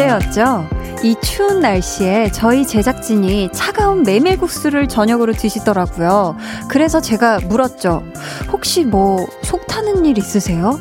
어제였죠? 이 추운 날씨에 저희 제작진이 차가운 메밀국수를 저녁으로 드시더라고요. 그래서 제가 물었죠. 혹시 뭐 속 타는 일 있으세요?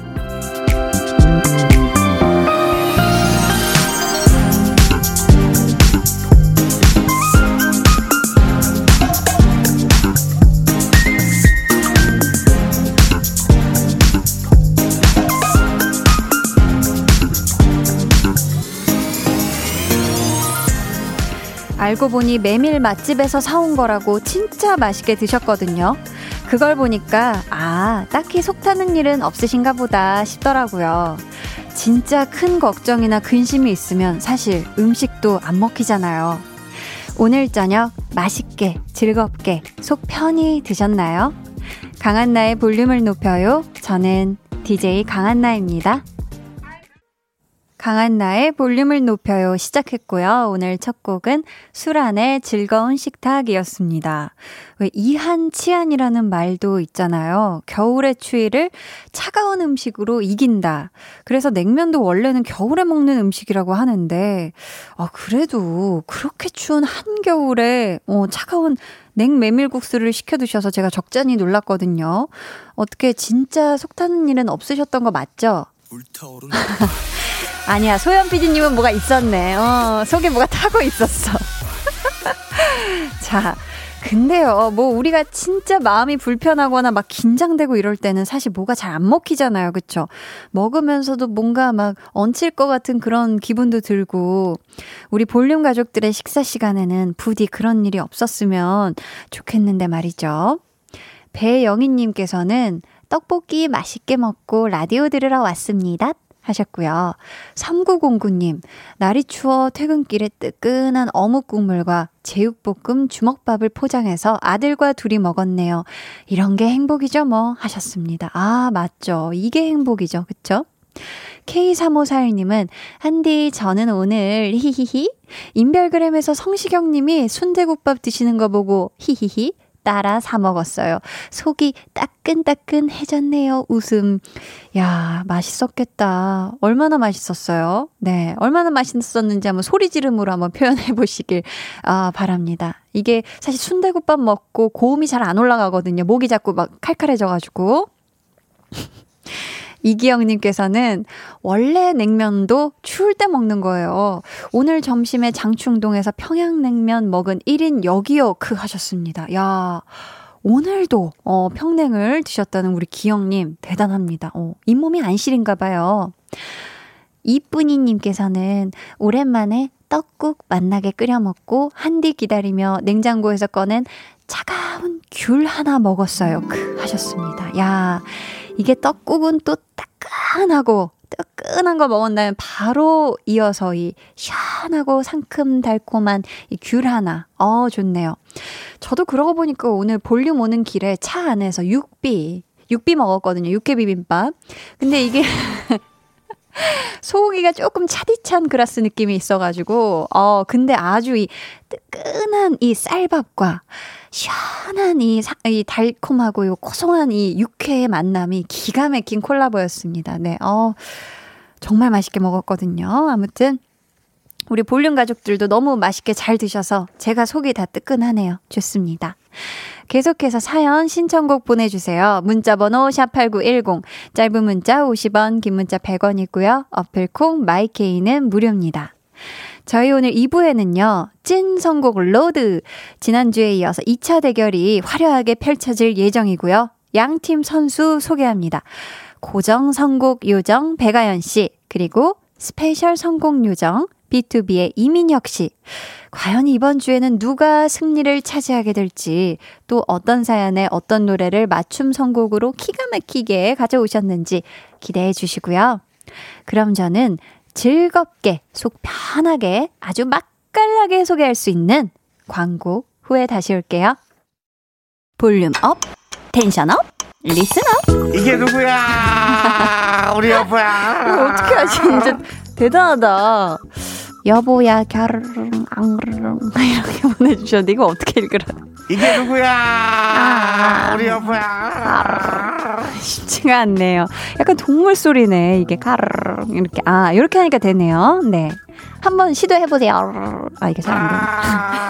알고 보니 메밀 맛집에서 사온 거라고 진짜 맛있게 드셨거든요. 그걸 보니까, 아, 딱히 속 타는 일은 없으신가 보다 싶더라고요. 진짜 큰 걱정이나 근심이 있으면 사실 음식도 안 먹히잖아요. 오늘 저녁 맛있게, 즐겁게, 속 편히 드셨나요? 강한나의 볼륨을 높여요. 저는 DJ 강한나입니다. 강한 나의 볼륨을 높여요 시작했고요. 오늘 첫 곡은 술안의 즐거운 식탁이었습니다. 왜 이한치한이라는 말도 있잖아요. 겨울의 추위를 차가운 음식으로 이긴다. 그래서 냉면도 원래는 겨울에 먹는 음식이라고 하는데, 아, 그래도 그렇게 추운 한겨울에 어, 차가운 냉메밀국수를 시켜두셔서 제가 적잖이 놀랐거든요. 어떻게 진짜 속 타는 일은 없으셨던 거 맞죠? 아니야, 소연 PD님은 뭐가 있었네. 어, 속에 뭐가 타고 있었어. 자, 근데요, 뭐, 우리가 진짜 마음이 불편하거나 막 긴장되고 이럴 때는 사실 뭐가 잘 안 먹히잖아요. 그쵸? 먹으면서도 뭔가 막 얹힐 것 같은 그런 기분도 들고, 우리 볼륨 가족들의 식사 시간에는 부디 그런 일이 없었으면 좋겠는데 말이죠. 배영희님께서는 떡볶이 맛있게 먹고 라디오 들으러 왔습니다. 하셨고요. 3909님, 날이 추워 퇴근길에 뜨끈한 어묵 국물과 제육볶음 주먹밥을 포장해서 아들과 둘이 먹었네요. 이런 게 행복이죠, 뭐. 하셨습니다. 아, 맞죠. 이게 행복이죠. 그쵸? K3541님은, 한디, 저는 오늘, 히히히, 인별그램에서 성시경님이 순대국밥 드시는 거 보고, 히히히, 따라 사 먹었어요. 속이 따끈따끈해졌네요. 웃음. 야, 맛있었겠다. 얼마나 맛있었어요? 네. 얼마나 맛있었는지 한번 소리 지름으로 한번 표현해 보시길 아, 바랍니다. 이게 사실 순대국밥 먹고 고음이 잘 안 올라가거든요. 목이 자꾸 막 칼칼해져 가지고. 이기영님께서는 원래 냉면도 추울 때 먹는 거예요. 오늘 점심에 장충동에서 평양냉면 먹은 1인 여기요. 크 하셨습니다. 야. 오늘도 어, 평냉을 드셨다는 우리 기영님 대단합니다. 어, 잇몸이 안 시린가 봐요. 이쁜이님께서는 오랜만에 떡국 맛나게 끓여 먹고 한뒤 기다리며 냉장고에서 꺼낸 차가운 귤 하나 먹었어요. 크 하셨습니다. 야 이게 떡국은 또 따끈하고 뜨끈한 거 먹었다면 바로 이어서 이 시원하고 상큼 달콤한 이 귤 하나. 어, 좋네요. 저도 그러고 보니까 오늘 볼륨 오는 길에 차 안에서 육비, 육비 먹었거든요. 육회 비빔밥. 근데 이게 소고기가 조금 차디찬 그라스 느낌이 있어가지고, 어, 근데 아주 이 뜨끈한 이 쌀밥과 시원한 이, 사, 이 달콤하고 이 고소한 이 육회의 만남이 기가 막힌 콜라보였습니다. 네, 어, 정말 맛있게 먹었거든요. 아무튼, 우리 볼륨 가족들도 너무 맛있게 잘 드셔서 제가 속이 다 뜨끈하네요. 좋습니다. 계속해서 사연 신청곡 보내주세요. 문자번호 샵8910 짧은 문자 50원 긴 문자 100원이고요. 어플콩 마이케이는 무료입니다. 저희 오늘 2부에는요, 찐 선곡 road. 지난주에 이어서 2차 대결이 화려하게 펼쳐질 예정이고요. 양팀 선수 소개합니다. 고정 선곡 요정 배가연 씨, 그리고 스페셜 선곡 요정 BTOB의 이민혁 씨. 과연 이번 주에는 누가 승리를 차지하게 될지, 또 어떤 사연에 어떤 노래를 맞춤 선곡으로 기가 막히게 가져오셨는지 기대해 주시고요. 그럼 저는 즐겁게, 속 편하게, 아주 맛깔나게 소개할 수 있는 광고 후에 다시 올게요. Volume up, tension up, Listen up. 이게 누구야? 우리 여보야. 어떻게 하지? 진짜 대단하다. 여보야 갸르릉 앙르릉. 이렇게 보내주셨는데 이거 어떻게 읽으라. 이게 누구야? 아, 우리 여보야. 아, 쉽지가 않네요. 약간 동물 소리네 이게. 가르릉 이렇게. 아 이렇게 하니까 되네요. 네. 한번 시도해 보세요. 아 이게 잘 안 되네.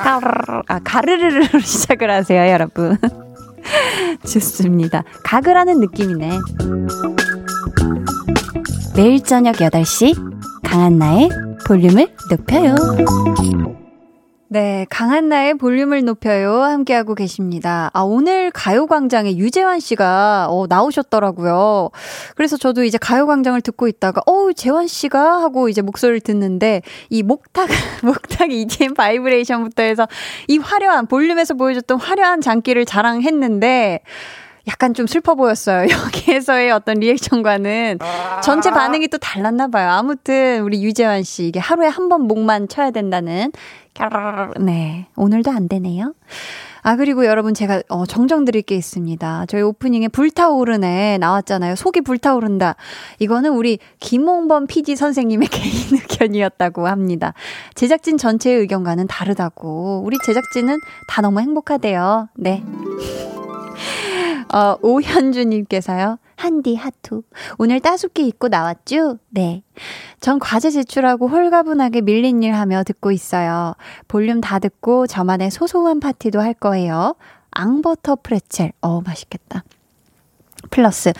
가르르 아 가르르르로 시작을 하세요 여러분. 좋습니다. 가그라는 느낌이네. 매일 저녁 8시 강한나의 볼륨을 높여요. 네, 강한나의 볼륨을 높여요. 함께하고 계십니다. 아, 오늘 가요광장에 유재환 씨가, 어, 나오셨더라고요. 그래서 저도 이제 가요광장을 듣고 있다가, 어, 재환 씨가? 하고 이제 목소리를 듣는데, 이 목탁, 목탁 EDM 바이브레이션부터 해서 이 화려한, 볼륨에서 보여줬던 화려한 장기를 자랑했는데, 약간 좀 슬퍼 보였어요. 여기에서의 어떤 리액션과는 전체 반응이 또 달랐나 봐요. 아무튼 우리 유재환 씨 이게 하루에 한 번 목탁만 쳐야 된다는 네 오늘도 안 되네요. 아 그리고 여러분 제가 어, 정정 드릴 게 있습니다. 저희 오프닝에 불타오르네 나왔잖아요. 속이 불타오른다. 이거는 우리 김홍범 PD 선생님의 개인 의견이었다고 합니다. 제작진 전체의 의견과는 다르다고. 우리 제작진은 다 너무 행복하대요. 네. 어, 오현주님께서요. 한디 하투. 오늘 따숩게 입고 나왔죠? 네. 전 과제 제출하고 홀가분하게 밀린 일 하며 듣고 있어요. 볼륨 다 듣고 저만의 소소한 파티도 할 거예요. 앙버터 프레첼. 어, 맛있겠다. 플러스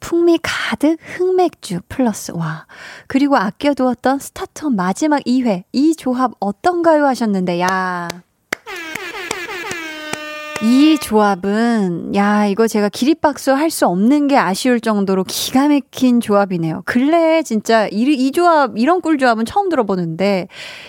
풍미 가득 흑맥주 플러스 와 그리고 아껴두었던 스타터 마지막 2회 이 조합 어떤가요 하셨는데 야 이 조합은 야 이거 제가 기립박수 할 수 없는 게 아쉬울 정도로 기가 막힌 조합이네요. 근래에 진짜 이, 이 조합 이런 꿀 조합은 처음 들어보는데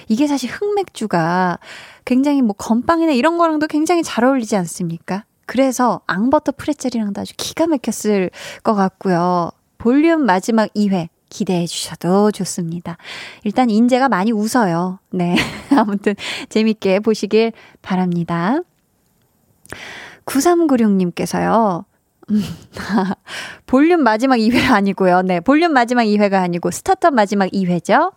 이게 사실 흑맥주가 굉장히 뭐 건빵이나 이런 거랑도 굉장히 잘 어울리지 않습니까? 그래서 앙버터 프레첼이랑도 아주 기가 막혔을 것 같고요. 볼륨 마지막 2회 기대해 주셔도 좋습니다. 일단 인재가 많이 웃어요. 네. 아무튼 재밌게 보시길 바랍니다. 9396님께서요. 음, 볼륨 마지막 2회 아니고요. 네, 볼륨 마지막 2회가 아니고 스타트업 마지막 2회죠.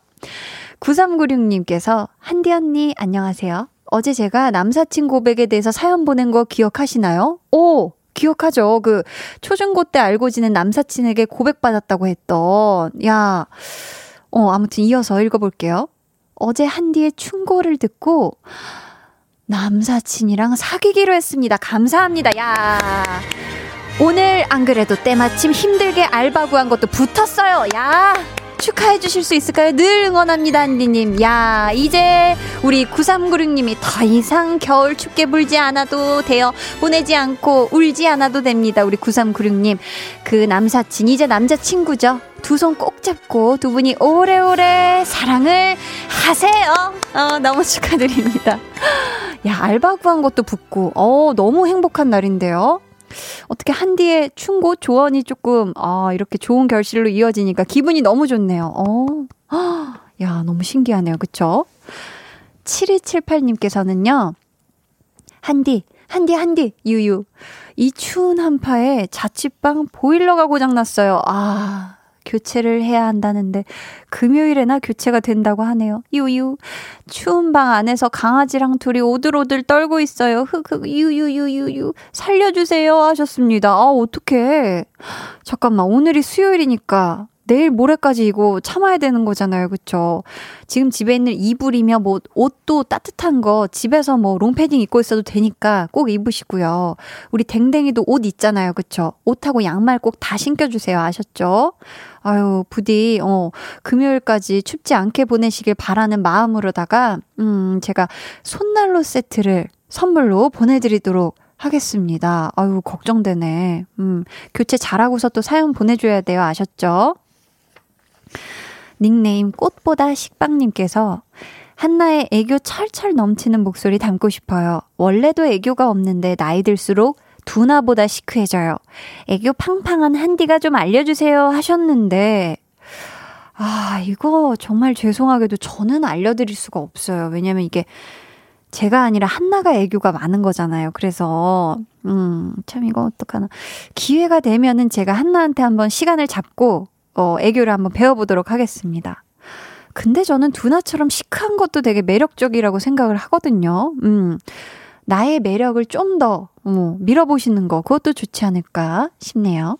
9396님께서 한디 언니 안녕하세요. 어제 제가 남사친 고백에 대해서 사연 보낸 거 기억하시나요? 오, 기억하죠. 그 초중고 때 알고 지낸 남사친에게 고백받았다고 했던. 야. 어, 아무튼 이어서 읽어 볼게요. 어제 한디의 충고를 듣고 남사친이랑 사귀기로 했습니다. 감사합니다. 야. 오늘 안 그래도 때마침 힘들게 알바 구한 것도 붙었어요. 야. 축하해 주실 수 있을까요? 늘 응원합니다, 안디님. 야, 이제 우리 9396님이 더 이상 겨울 춥게 불지 않아도 돼요. 보내지 않고 울지 않아도 됩니다. 우리 9396님. 그 남사친, 이제 남자친구죠. 두 손 꼭 잡고 두 분이 오래오래 사랑을 하세요. 어, 너무 축하드립니다. 야, 알바 구한 것도 붙고, 어, 너무 행복한 날인데요. 어떻게 한디의 충고 조언이 조금, 아, 이렇게 좋은 결실로 이어지니까 기분이 너무 좋네요. 어, 야, 너무 신기하네요. 그쵸? 7278님께서는요, 한디, 한디, 한디, 유유. 이 추운 한파에 자취방 보일러가 고장났어요. 아, 교체를 해야 한다는데 금요일에나 교체가 된다고 하네요. 유유. 추운 방 안에서 강아지랑 둘이 오들오들 떨고 있어요. 흑흑 유유유유유 살려주세요 하셨습니다. 아 어떡해. 잠깐만 오늘이 수요일이니까 내일 모레까지 이거 참아야 되는 거잖아요. 그쵸? 지금 집에 있는 이불이며 뭐 옷도 따뜻한 거 집에서 뭐 롱패딩 입고 있어도 되니까 꼭 입으시고요. 우리 댕댕이도 옷 있잖아요. 그쵸? 옷하고 양말 꼭 다 신겨주세요. 아셨죠? 아유, 부디, 어, 금요일까지 춥지 않게 보내시길 바라는 마음으로다가, 음, 제가 손난로 세트를 선물로 보내드리도록 하겠습니다. 아유, 걱정되네. 음, 교체 잘하고서 또 사연 보내줘야 돼요. 아셨죠? 닉네임 꽃보다 식빵님께서 한나의 애교 철철 넘치는 목소리 담고 싶어요. 원래도 애교가 없는데 나이 들수록 두나보다 시크해져요. 애교 팡팡한 한디가 좀 알려주세요 하셨는데, 아, 이거 정말 죄송하게도 저는 알려드릴 수가 없어요. 왜냐면 이게 제가 아니라 한나가 애교가 많은 거잖아요. 그래서, 음, 참 이거 어떡하나. 기회가 되면은 제가 한나한테 한번 시간을 잡고 어, 애교를 한번 배워보도록 하겠습니다. 근데 저는 두나처럼 시크한 것도 되게 매력적이라고 생각을 하거든요. 음. 나의 매력을 좀 더, 어, 밀어보시는 거, 그것도 좋지 않을까 싶네요.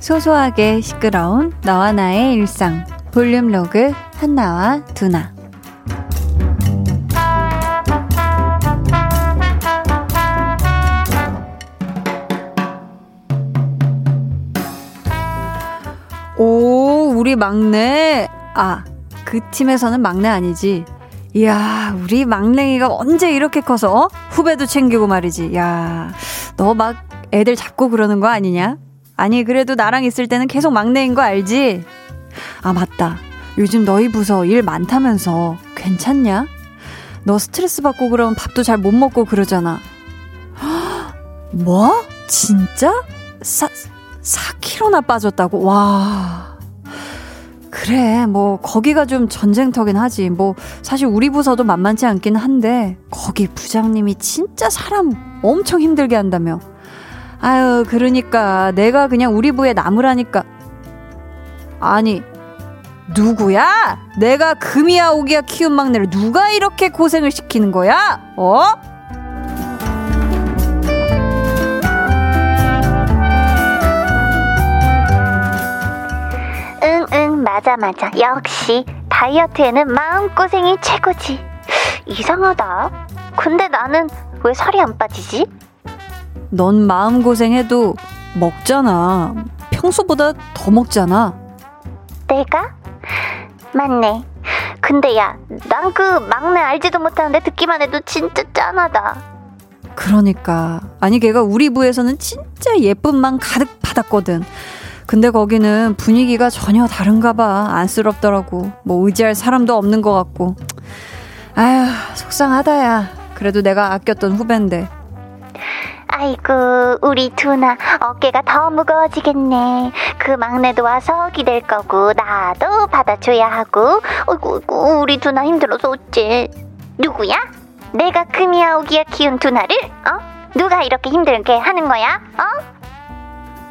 소소하게 시끄러운 너와 나의 일상. 볼륨 로그 한나와 두나. 우리 막내. 아, 그 팀에서는 막내 아니지. 이야, 우리 막내이가 언제 이렇게 커서 후배도 챙기고 말이지. 야, 너 막 애들 잡고 그러는 거 아니냐? 아니, 그래도 나랑 있을 때는 계속 막내인 거 알지? 아, 맞다. 요즘 너희 부서 일 많다면서 괜찮냐? 너 스트레스 받고 그러면 밥도 잘 못 먹고 그러잖아. 뭐? 진짜? 사, 4kg나 빠졌다고? 와. 그래, 뭐, 거기가 좀 전쟁터긴 하지. 뭐, 사실 우리 부서도 만만치 않긴 한데, 거기 부장님이 진짜 사람 엄청 힘들게 한다며. 아유, 그러니까 내가 그냥 우리 부에 남으라니까. 아니, 누구야? 내가 금이야 오기야 키운 막내를 누가 이렇게 고생을 시키는 거야? 어? 맞아, 맞아. 역시 다이어트에는 마음고생이 최고지. 이상하다. 근데 나는 왜 살이 안 빠지지? 넌 마음고생해도 먹잖아. 평소보다 더 먹잖아. 내가? 맞네. 근데 야, 난 그 막내 알지도 못하는데 듣기만 해도 진짜 짠하다. 그러니까. 아니, 걔가 우리 부에서는 진짜 예쁜만 가득 받았거든. 근데 거기는 분위기가 전혀 다른가 봐. 안쓰럽더라고. 뭐 의지할 사람도 없는 것 같고. 아휴, 속상하다, 야. 그래도 내가 아꼈던 후배인데. 아이고, 우리 두나 어깨가 더 무거워지겠네. 그 막내도 와서 기댈 거고, 나도 받아줘야 하고. 어이구, 어이구, 우리 두나 힘들어서 어째. 누구야? 내가 금이야 오기야 키운 두나를? 어? 누가 이렇게 힘들게 하는 거야? 어?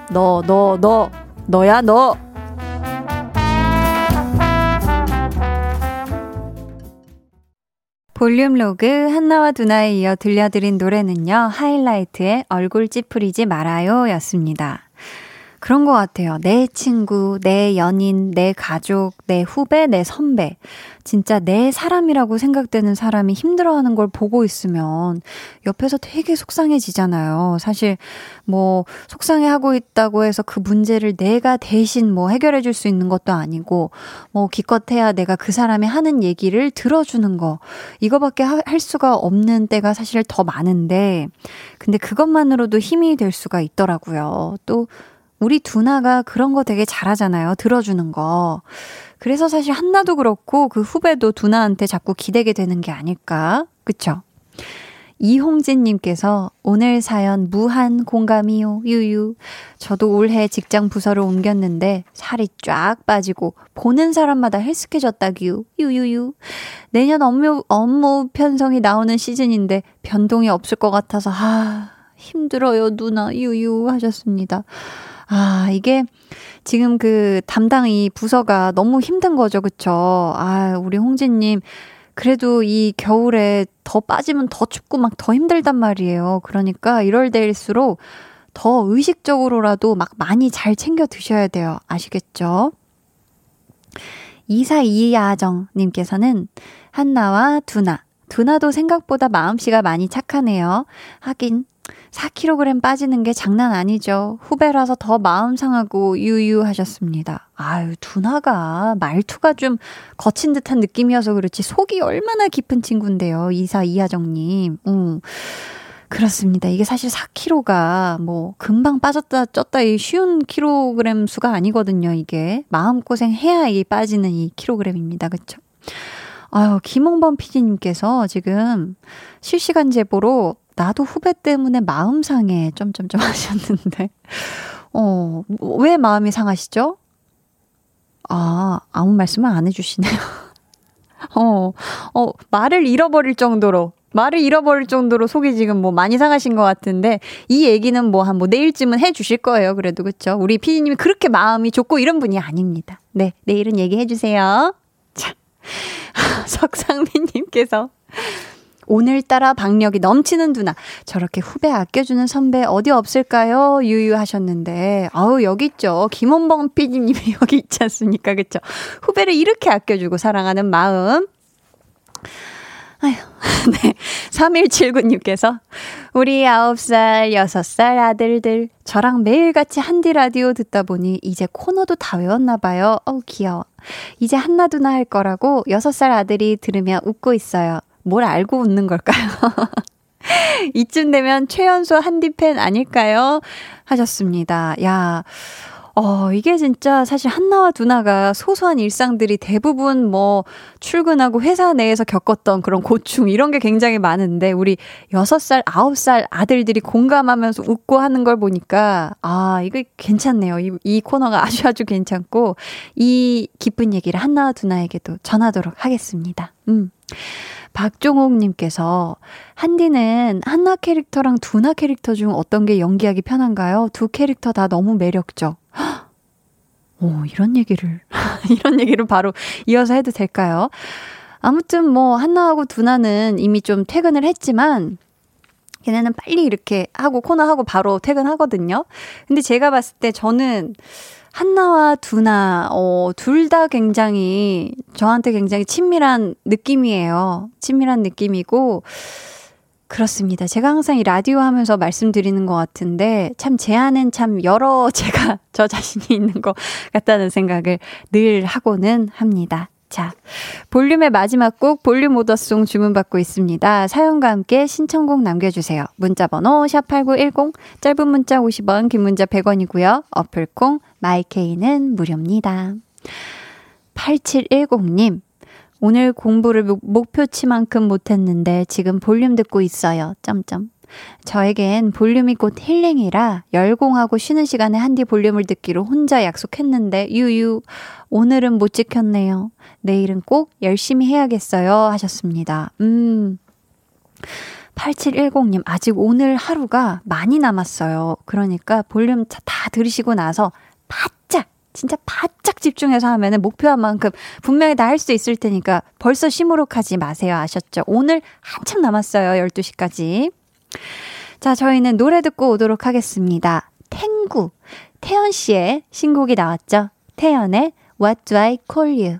너, 너, 너. 너야, 너. 볼륨 로그 한나와 두나에 이어 들려드린 노래는요, 하이라이트의 얼굴 찌푸리지 말아요 였습니다. 그런 것 같아요. 내 친구, 내 연인, 내 가족, 내 후배, 내 선배. 진짜 내 사람이라고 생각되는 사람이 힘들어하는 걸 보고 있으면 옆에서 되게 속상해지잖아요. 사실 뭐 속상해하고 있다고 해서 그 문제를 내가 대신 뭐 해결해 줄 수 있는 것도 아니고 뭐 기껏해야 내가 그 사람이 하는 얘기를 들어주는 거. 이거밖에 할 수가 없는 때가 사실 더 많은데 근데 그것만으로도 힘이 될 수가 있더라고요. 또 우리 두나가 그런 거 되게 잘하잖아요. 들어주는 거. 그래서 사실 한나도 그렇고 그 후배도 두나한테 자꾸 기대게 되는 게 아닐까. 그쵸? 이홍진님께서 오늘 사연 무한 공감이요, 유유. 저도 올해 직장 부서를 옮겼는데 살이 쫙 빠지고 보는 사람마다 헬스케졌다규, 유유유. 내년 업무, 업무 편성이 나오는 시즌인데 변동이 없을 것 같아서, 아, 힘들어요, 누나, 유유 하셨습니다. 아, 이게 지금 그 담당 이 부서가 너무 힘든 거죠. 그쵸? 아, 우리 홍진님. 그래도 이 겨울에 더 빠지면 더 춥고 막 더 힘들단 말이에요. 그러니까 이럴 때일수록 더 의식적으로라도 막 많이 잘 챙겨 드셔야 돼요. 아시겠죠? 이사 이야정님께서는 한나와 두나. 두나도 생각보다 마음씨가 많이 착하네요. 하긴 4kg 빠지는 게 장난 아니죠. 후배라서 더 마음 상하고 유유하셨습니다. 아유, 두나가 말투가 좀 거친 듯한 느낌이어서 그렇지 속이 얼마나 깊은 친구인데요. 이사 이하정님. 음. 그렇습니다. 이게 사실 4kg가 뭐 금방 빠졌다 쪘다 이 쉬운 킬로그램 수가 아니거든요. 이게 마음고생 해야 이 빠지는 이 킬로그램입니다. 그쵸? 아유, 김홍범 PD님께서 지금 실시간 제보로 나도 후배 때문에 마음 상해 점점점 하셨는데 어, 왜 마음이 상하시죠? 아, 아무 말씀을 안 해주시네요. 어, 어, 말을 잃어버릴 정도로 말을 잃어버릴 정도로 속이 지금 뭐 많이 상하신 것 같은데 이 얘기는 뭐 한뭐 뭐 내일쯤은 해 주실 거예요. 그래도 그렇죠. 우리 피디님이 그렇게 마음이 좋고 이런 분이 아닙니다. 네, 내일은 얘기해 주세요. 자, 석상민님께서 오늘따라 박력이 넘치는 누나. 저렇게 후배 아껴주는 선배 어디 없을까요? 유유하셨는데. 아우, 여기 있죠. 김원봉 PD님이 여기 있지 않습니까? 그쵸? 후배를 이렇게 아껴주고 사랑하는 마음. 아휴, 네. 3179님께서, 우리 9살, 6살 아들들, 저랑 매일같이 한디 라디오 듣다 보니 이제 코너도 다 외웠나봐요. 어우, 귀여워. 이제 한나두나 할 거라고 6살 아들이 들으며 웃고 있어요. 뭘 알고 웃는 걸까요? 이쯤 되면 최연소 한디팬 아닐까요? 하셨습니다. 야, 어, 이게 진짜 사실 한나와 두나가 소소한 일상들이 대부분 뭐 출근하고 회사 내에서 겪었던 그런 고충 이런 게 굉장히 많은데 우리 6살, 9살 아들들이 공감하면서 웃고 하는 걸 보니까 아, 이거 괜찮네요. 이, 이 코너가 아주 아주 괜찮고 이 기쁜 얘기를 한나와 두나에게도 전하도록 하겠습니다. 음. 박종옥님께서 한디는 한나 캐릭터랑 두나 캐릭터 중 어떤 게 연기하기 편한가요? 두 캐릭터 다 너무 매력적. 오, 이런 얘기를, 이런 얘기를 바로 이어서 해도 될까요? 아무튼 뭐, 한나하고 두나는 이미 좀 퇴근을 했지만, 걔네는 빨리 이렇게 하고 코너하고 바로 퇴근하거든요. 근데 제가 봤을 때 저는 한나와 두나, 어, 둘 다 굉장히, 저한테 굉장히 친밀한 느낌이에요. 친밀한 느낌이고, 그렇습니다. 제가 항상 이 라디오 하면서 말씀드리는 것 같은데, 참 제 안엔 참 여러 제가 저 자신이 있는 것 같다는 생각을 늘 하고는 합니다. 자, 볼륨의 마지막 곡 볼륨 오더송 주문받고 있습니다. 사연과 함께 신청곡 남겨주세요. 문자번호 샵8910, 짧은 문자 50원, 긴 문자 100원이고요. 어플콩, 마이케이는 무료입니다. 8710님, 오늘 공부를 목표치만큼 못했는데 지금 볼륨 듣고 있어요. 점점. 저에겐 볼륨이 곧 힐링이라 열공하고 쉬는 시간에 한디 볼륨을 듣기로 혼자 약속했는데 유유 오늘은 못 지켰네요. 내일은 꼭 열심히 해야겠어요 하셨습니다. 음. 8710님, 아직 오늘 하루가 많이 남았어요. 그러니까 볼륨 다 들으시고 나서 바짝, 진짜 바짝 집중해서 하면은 목표한 만큼 분명히 다 할 수 있을 테니까 벌써 시무룩하지 마세요. 아셨죠? 오늘 한참 남았어요. 12시까지. 자, 저희는 노래 듣고 오도록 하겠습니다. 탱구. 태연 씨의 신곡이 나왔죠? 태연의 What Do I Call You?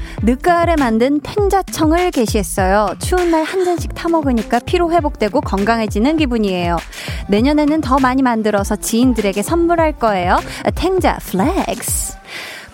늦가을에 만든 탱자청을 게시했어요. 추운 날 한 잔씩 타 먹으니까 피로 회복되고 건강해지는 기분이에요. 내년에는 더 많이 만들어서 지인들에게 선물할 거예요. 탱자 플렉스.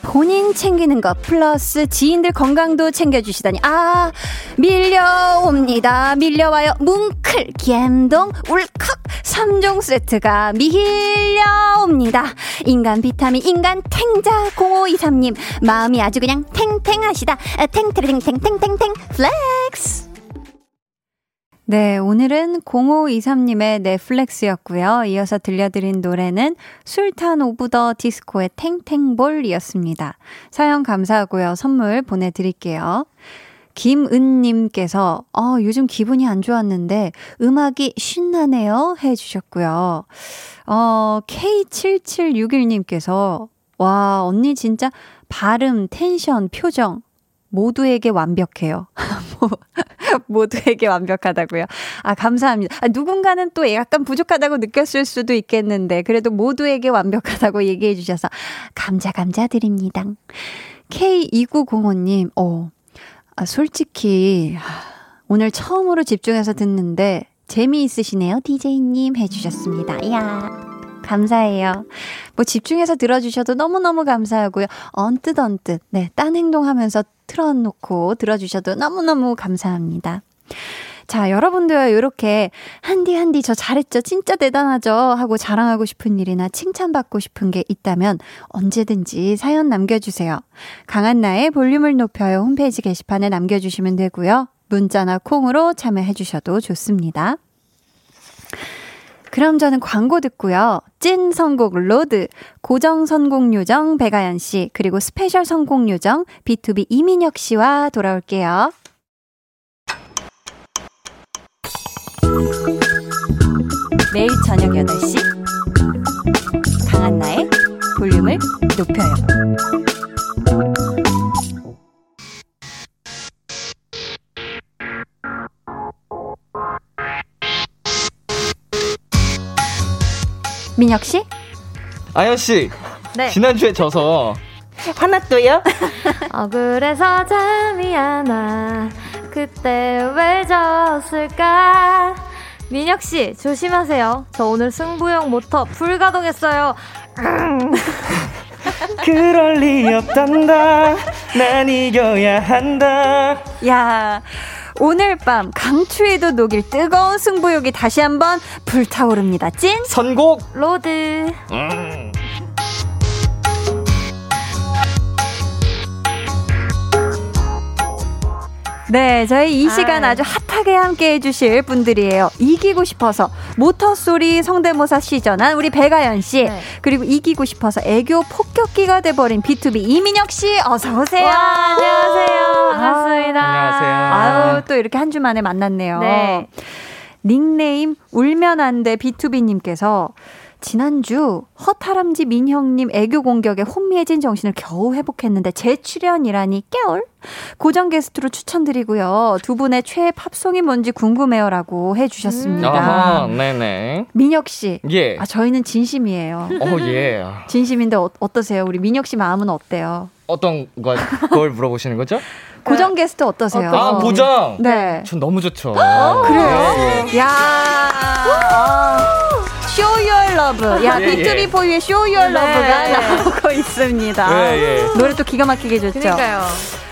본인 챙기는 것 플러스 지인들 건강도 챙겨주시다니. 아 밀려옵니다. 밀려와요. 뭉클 갬동 울컥. 3종 세트가 밀려옵니다. 인간 비타민 인간 탱자 0523님. 마음이 아주 그냥 탱탱하시다. 탱탱탱탱탱탱탱 플렉스 네, 오늘은 0523님의 넷플렉스였고요. 이어서 들려드린 노래는 술탄 오브 더 디스코의 탱탱볼이었습니다. 사연 감사하고요. 선물 보내드릴게요. 김은님께서, 어, 요즘 기분이 안 좋았는데 음악이 신나네요. 해주셨고요. 어, K7761님께서, 와, 언니 진짜 발음, 텐션, 표정, 모두에게 완벽해요. 모두에게 완벽하다고요. 아, 감사합니다. 아, 누군가는 또 약간 부족하다고 느꼈을 수도 있겠는데, 그래도 모두에게 완벽하다고 얘기해 주셔서 감자, 감자 드립니다. K2905님, 어, 아, 솔직히, 오늘 처음으로 집중해서 듣는데, 재미있으시네요, DJ님 해주셨습니다. 이야. 감사해요. 뭐 집중해서 들어주셔도 너무너무 감사하고요. 언뜻 언뜻, 네, 딴 행동하면서 틀어놓고 들어주셔도 너무너무 감사합니다. 자, 여러분들 이렇게 한디 한디 저 잘했죠. 진짜 대단하죠. 하고 자랑하고 싶은 일이나 칭찬받고 싶은 게 있다면 언제든지 사연 남겨주세요. 강한 나의 볼륨을 높여요 홈페이지 게시판에 남겨주시면 되고요. 문자나 콩으로 참여해 주셔도 좋습니다. 그럼 저는 광고 듣고요. 찐 선곡 로드, 고정 선곡 요정 배가연 씨, 그리고 스페셜 선곡 요정 B2B 이민혁 씨와 돌아올게요. 매일 저녁 8시 강한나의 볼륨을 높여요. 민혁 씨? 아연 씨. 네. 지난주에 져서 화났어요? 어, 그래서 잠이 안 와. 그때 왜 졌을까? 민혁 씨, 조심하세요. 저 오늘 승부형 모터 불가동했어요. 그럴 리 없단다. 난 이겨야 한다. 야, 오늘 밤 강추위도 녹일 뜨거운 승부욕이 다시 한번 불타오릅니다. 찐 선곡 로드. 음. 네, 저희 이 시간 아유. 아주 핫하게 함께 해주실 분들이에요. 이기고 싶어서 모터 소리 성대모사 시전한 우리 배가연 씨, 네. 그리고 이기고 싶어서 애교 폭격기가 돼버린 B2B 이민혁 씨, 어서 오세요. 와, 안녕하세요. 반갑습니다. 안녕하세요. 아유, 또 이렇게 한 주 만에 만났네요. 네. 닉네임 울면 안돼 B2B님께서 지난주 허타람쥐 민형님 애교 공격에 혼미해진 정신을 겨우 회복했는데 재출연이라니 깨울 고정 게스트로 추천드리고요. 두 분의 최애 팝송이 뭔지 궁금해요라고 해주셨습니다. 아하, 네네. 민혁 씨, 예. 아 저희는 진심이에요. 어, 예. 진심인데 어, 어떠세요? 우리 민혁 씨 마음은 어때요? 어떤 걸, 걸 물어보시는 거죠? 고정 게스트 어떠세요? 아, 고정. 네. 전 너무 좋죠. 그래요? 예, 야. Show Love. 야, 예, 예. B2B 포유의 Show Your 네. Love가 나오고 있습니다. 예, 예. 노래 또 기가 막히게 좋죠. 그러니까요.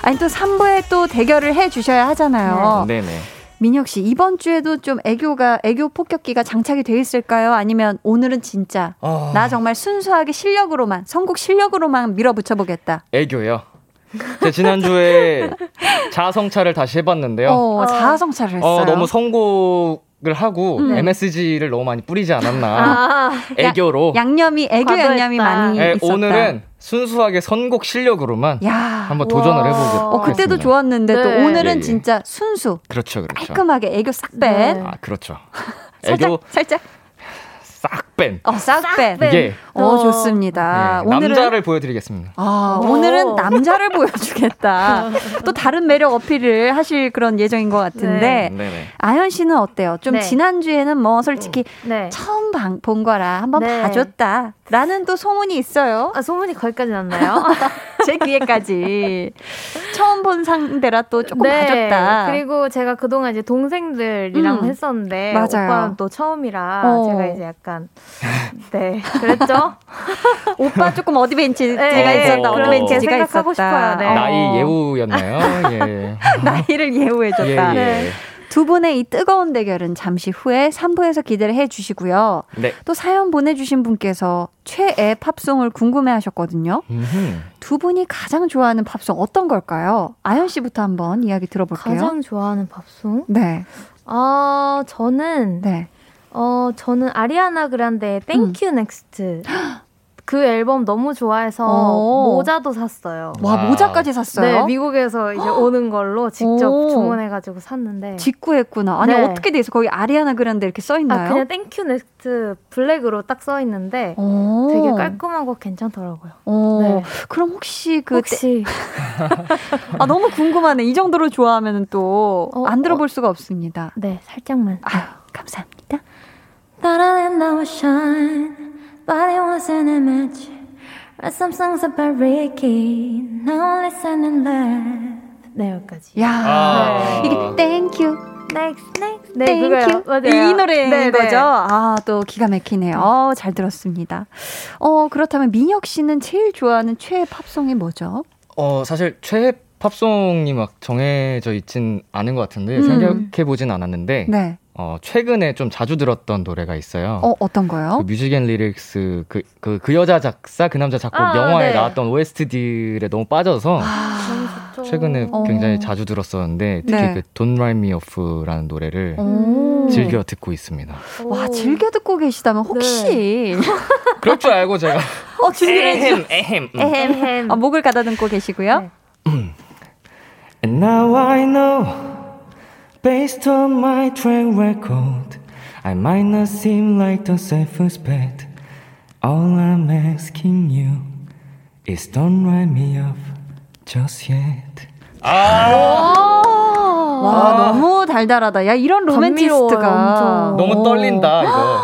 아니 또 3부에 또 대결을 해 주셔야 하잖아요. 예. 네네. 민혁 씨, 이번 주에도 좀 애교가 애교 폭격기가 장착이 돼 있을까요? 아니면 오늘은 진짜 어, 나 정말 순수하게 실력으로만 선곡 실력으로만 밀어붙여 보겠다. 애교요. 제가 지난주에 자성차를 다시 해봤는데요. 어, 어. 자아성찰을 했어요. 어, 너무 선곡 을 하고 음. MSG를 너무 많이 뿌리지 않았나. 아, 애교로. 양념이 애교. 양념이 많이 예, 있었다. 오늘은 순수하게 선곡 실력으로만 야. 한번 도전을. 해보겠습니다. 어, 그때도 좋았는데 또 네. 오늘은 예, 예. 진짜 순수 그렇죠, 그렇죠. 깔끔하게 애교 싹 뺀. 네. 아, 그렇죠. 살짝 애교 살짝 싹 뺀. 어, 싹 뺀. 뺀. 이게 어, 어. 좋습니다. 네, 오늘은 남자를 보여드리겠습니다. 아, 오. 오늘은 남자를 보여주겠다. 또 다른 매력 어필을 하실 그런 예정인 것 같은데. 네네. 아현 씨는 어때요? 좀 네. 지난 주에는 뭐 솔직히 네. 처음 방, 본 거라 한번 네. 봐줬다. 라는 또 소문이 있어요. 아, 소문이 거기까지 났나요? 제 귀에까지. 처음 본 상대라 또 조금 봐줬다. 네. 그리고 제가 그동안 이제 동생들이랑 음. 했었는데 맞아요. 오빠는 또 처음이라 어. 제가 이제 약간 네 그랬죠. 오빠 조금 어드벤치가 네, 있었다. 그렇게 어드벤치가 생각하고 있었다. 싶어요. 네. 어. 나이 예우였나요? 예. 나이를 예우해줬다. 예, 예. 네. 두 분의 이 뜨거운 대결은 잠시 후에 3부에서 기대를 해 주시고요. 네. 또 사연 보내주신 분께서 최애 팝송을 궁금해 하셨거든요. 음흠. 두 분이 가장 좋아하는 팝송 어떤 걸까요? 아연 씨부터 한번 이야기 들어볼게요. 가장 좋아하는 팝송? 네, 아 저는 네. 어 저는 아리아나 그란데의 Thank You Next 그 그 앨범 너무 좋아해서 오. 모자도 샀어요. 와. 모자까지 샀어요? 네, 미국에서 이제 오는 걸로 직접 오. 주문해가지고 샀는데. 직구했구나. 아니, 네. 어떻게 돼서 거기 아리아나 그란데 이렇게 써 있나요? 아, 그냥 땡큐 넥스트 블랙으로 딱 써 있는데 오. 되게 깔끔하고 괜찮더라고요. 오. 네. 그럼 혹시 그 혹시 아 너무 궁금하네. 이 정도로 좋아하면은 또안 어, 들어볼 수가 없습니다. 네 살짝만. 아유 감사합니다. Darling, now I shine, but some songs about Ricky, now listen and laugh. 네 여기까지. 야 아. 이게 땡큐 Next, next. 네 땡큐 그거요. 맞아요. 이 노래인 네, 네. 거죠. 아또 기가 막히네요. 어, 잘 들었습니다. 어 그렇다면 민혁 씨는 제일 좋아하는 최애 팝송이 뭐죠? 어, 사실 최애 팝송이 막 정해져 있진 않은 것 같은데 음. 생각해 보진 않았는데 네. 어, 최근에 좀 자주 들었던 노래가 있어요. 어 어떤 거요? 그 뮤직 앤 리릭스 그, 그, 그 여자 작사 그 남자 작곡 아, 영화에 네. 나왔던 OST들에 너무 빠져서 좋죠. 최근에 어. 굉장히 자주 들었었는데 특히 네. 그 Don't Write Me Off라는 노래를 오. 즐겨 듣고 있습니다. 와 즐겨 듣고 계시다면 혹시 그럴 줄 알고 제가 어 준비를 해주 에헴 에헴 음. 에헴. 아, 목을 가다듬고 계시고요. 네. And now I know, based on my track record, I might not seem like the safest bet. All I'm asking you is don't write me off just yet. 와 너무 달달하다. 야 이런 로맨티스트가 감미로워요, 엄청. 너무 떨린다 이거.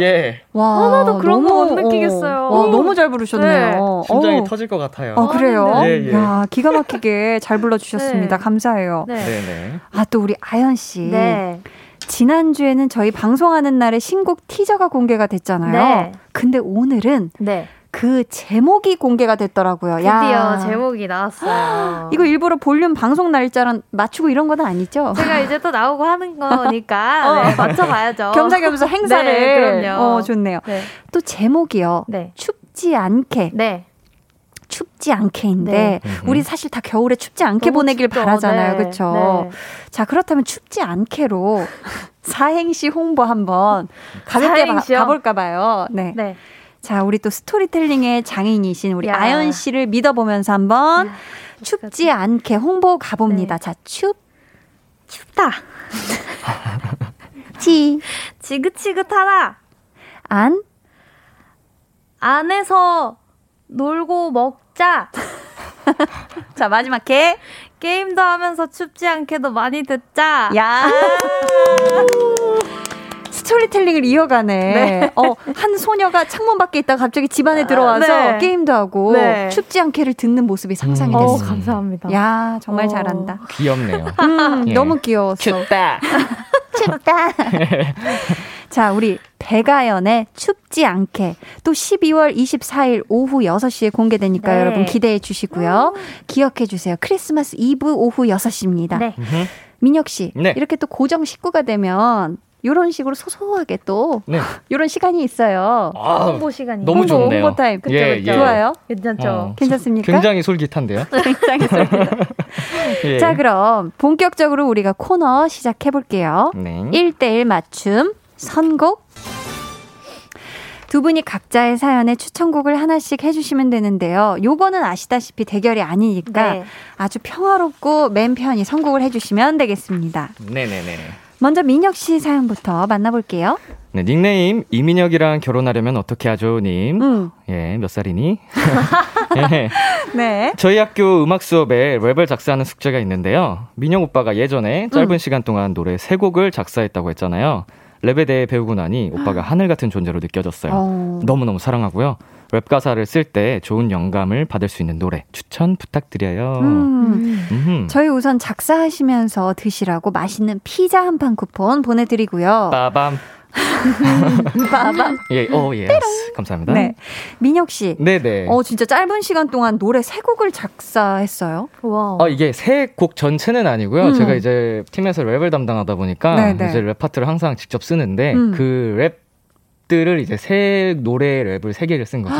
예. 와 하나도 그런 너무, 거못 느끼겠어요. 어, 와 너무 잘 부르셨네요. 심장이 어우. 터질 것 같아요. 아 그래요? 예, 예. 야 기가 막히게 잘 불러주셨습니다. 네. 감사해요. 네. 네네. 아 또 우리 아연 씨. 네. 지난 주에는 저희 방송하는 날에 신곡 티저가 공개가 됐잖아요. 네. 근데 오늘은 네. 그 제목이 공개가 됐더라고요. 드디어 야. 제목이 나왔어요. 이거 일부러 볼륨 방송 날짜랑 맞추고 이런 건 아니죠? 제가 이제 또 나오고 하는 거니까 네, 맞춰봐야죠. 겸사겸사 행사를. 네, 그럼요. 어, 좋네요. 네. 또 제목이요. 네. 춥지 않게. 네. 춥지 않게인데 네. 우리 사실 다 겨울에 춥지 않게 보내길 춥죠. 바라잖아요. 네. 그렇죠? 네. 자, 그렇다면 춥지 않게로 사행시 홍보 한번 가볍게 봐- 사행시요? 가볼까 봐요. 네. 네. 자, 우리 또 스토리텔링의 장인이신 우리 야. 아연 씨를 믿어보면서 한번 야, 춥지 않게 홍보 가봅니다. 네. 자, 춥, 춥다. 지, 지긋지긋하다. 안, 안에서 놀고 먹자. 자, 마지막 개, 게임도 하면서 춥지 않게도 많이 듣자. 야. 스토리텔링을 이어가네. 어, 한 소녀가 창문 밖에 있다가 갑자기 집 안에 들어와서 네. 게임도 하고 네. 춥지 않게를 듣는 모습이 상상이 음. 어, 됐어. 감사합니다. 야, 정말 어. 잘한다. 귀엽네요. 음, 예. 너무 귀여웠어. 춥다. 춥다. 자, 우리 배가연의 춥지 않게 또 12월 24일 오후 6시에 공개되니까 네. 여러분 기대해 주시고요. 기억해 주세요. 크리스마스 이브 오후 6시입니다. 네. 민혁 씨, 네. 이렇게 또 고정 식구가 되면 이런 식으로 소소하게 또 네. 이런 시간이 있어요. 아, 홍보 시간이. 너무 홍보, 좋네요. 홍보 타임. 그쵸, 예, 그쵸. 예. 좋아요? 괜찮죠? 어, 괜찮습니까? 굉장히 솔깃한데요. 굉장히 좋습니다. 예. 자, 그럼 본격적으로 우리가 코너 시작해 볼게요. 네. 1대1 맞춤 선곡 두 분이 각자의 사연에 추천곡을 하나씩 해주시면 되는데요. 요거는 아시다시피 대결이 아니니까 네. 아주 평화롭고 맨 편히 선곡을 해주시면 되겠습니다. 네네네. 먼저 민혁 씨 사연부터 만나볼게요. 네, 닉네임 이민혁이랑 결혼하려면 어떻게 하죠, 님? 음, 예, 몇 살이니? 예. 네. 저희 학교 음악 수업에 랩을 작사하는 숙제가 있는데요. 민혁 오빠가 예전에 짧은 음. 시간 동안 노래 세 곡을 작사했다고 했잖아요. 랩에 대해 배우고 나니 오빠가 하늘 같은 존재로 느껴졌어요. 어, 너무너무 사랑하고요. 랩 가사를 쓸 때 좋은 영감을 받을 수 있는 노래 추천 부탁드려요. 음. 저희 우선 작사하시면서 드시라고 맛있는 피자 한 판 쿠폰 보내드리고요. 빠밤. 빠밤. 예, oh, yes. 감사합니다. 네. 민혁 씨. 네네. 어, 진짜 짧은 시간 동안 노래 세 곡을 작사했어요. 와. 어, 이게 세 곡 전체는 아니고요. 음. 제가 이제 팀에서 랩을 담당하다 보니까 네네. 이제 랩 파트를 항상 직접 쓰는데 음. 그랩 랩들을 이제 세 노래 랩을 세 개를 쓴 거죠.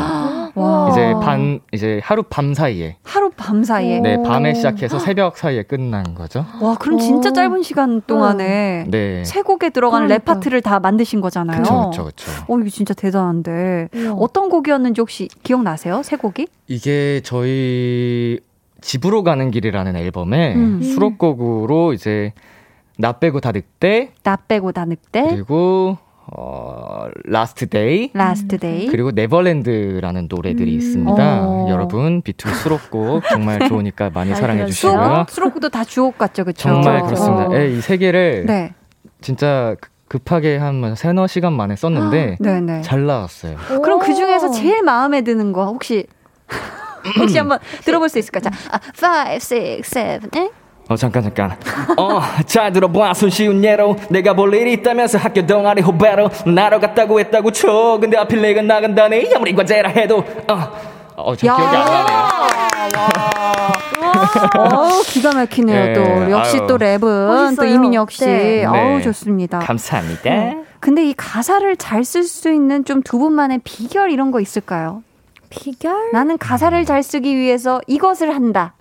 와. 이제 반 이제 하루 밤 사이에 하루 밤 사이에. 네 밤에 시작해서 새벽 사이에 끝난 거죠. 와, 그럼 진짜 짧은 시간 동안에 네. 세 곡에 들어가는 랩 그러니까. 파트를 다 만드신 거잖아요. 그쵸 그쵸. 어, 이거 진짜 대단한데. 우와. 어떤 곡이었는지 혹시 기억나세요? 세 곡이? 이게 저희 집으로 가는 길이라는 앨범의 음. 수록곡으로 이제 나 빼고 다 늑대 나 빼고 다 늑대, 그리고 어 Last Day Last Day. 그리고 Neverland라는 노래들이 음. 있습니다. 어. 여러분 비투비 수록곡 정말 좋으니까 많이 잘 사랑해. 주시고요. 수록, 수록도 다 주옥 같죠, 그쵸? 정말 그렇습니다. 어. 이세 개를 네. 진짜 급- 급하게 한 세너 시간 만에 썼는데 네네. 잘 나왔어요. 그럼 그 중에서 제일 마음에 드는 거 혹시 혹시 한번 들어볼 수 있을까? 자, 아, 5, 6, 7, 8. 어 잠깐 잠깐 어잘 들어봐 손쉬운 예로 내가 볼 일이 있다면서 학교 동아리 후배로 나러 갔다고 했다고 쳐 근데 하필 내가 나간다네 아무리 과제라 해도 어, 저 기억이 안 나네요. 어, 기가 막히네요, 예, 또. 역시 아유. 또 랩은 또 멋있어요. 이민혁 씨. 네. 어우, 네. 좋습니다. 감사합니다 네. 근데 이 가사를 잘 쓸 수 있는 좀 두 분만의 비결 이런 거 있을까요? 비결? 나는 가사를 잘 쓰기 위해서 이것을 한다.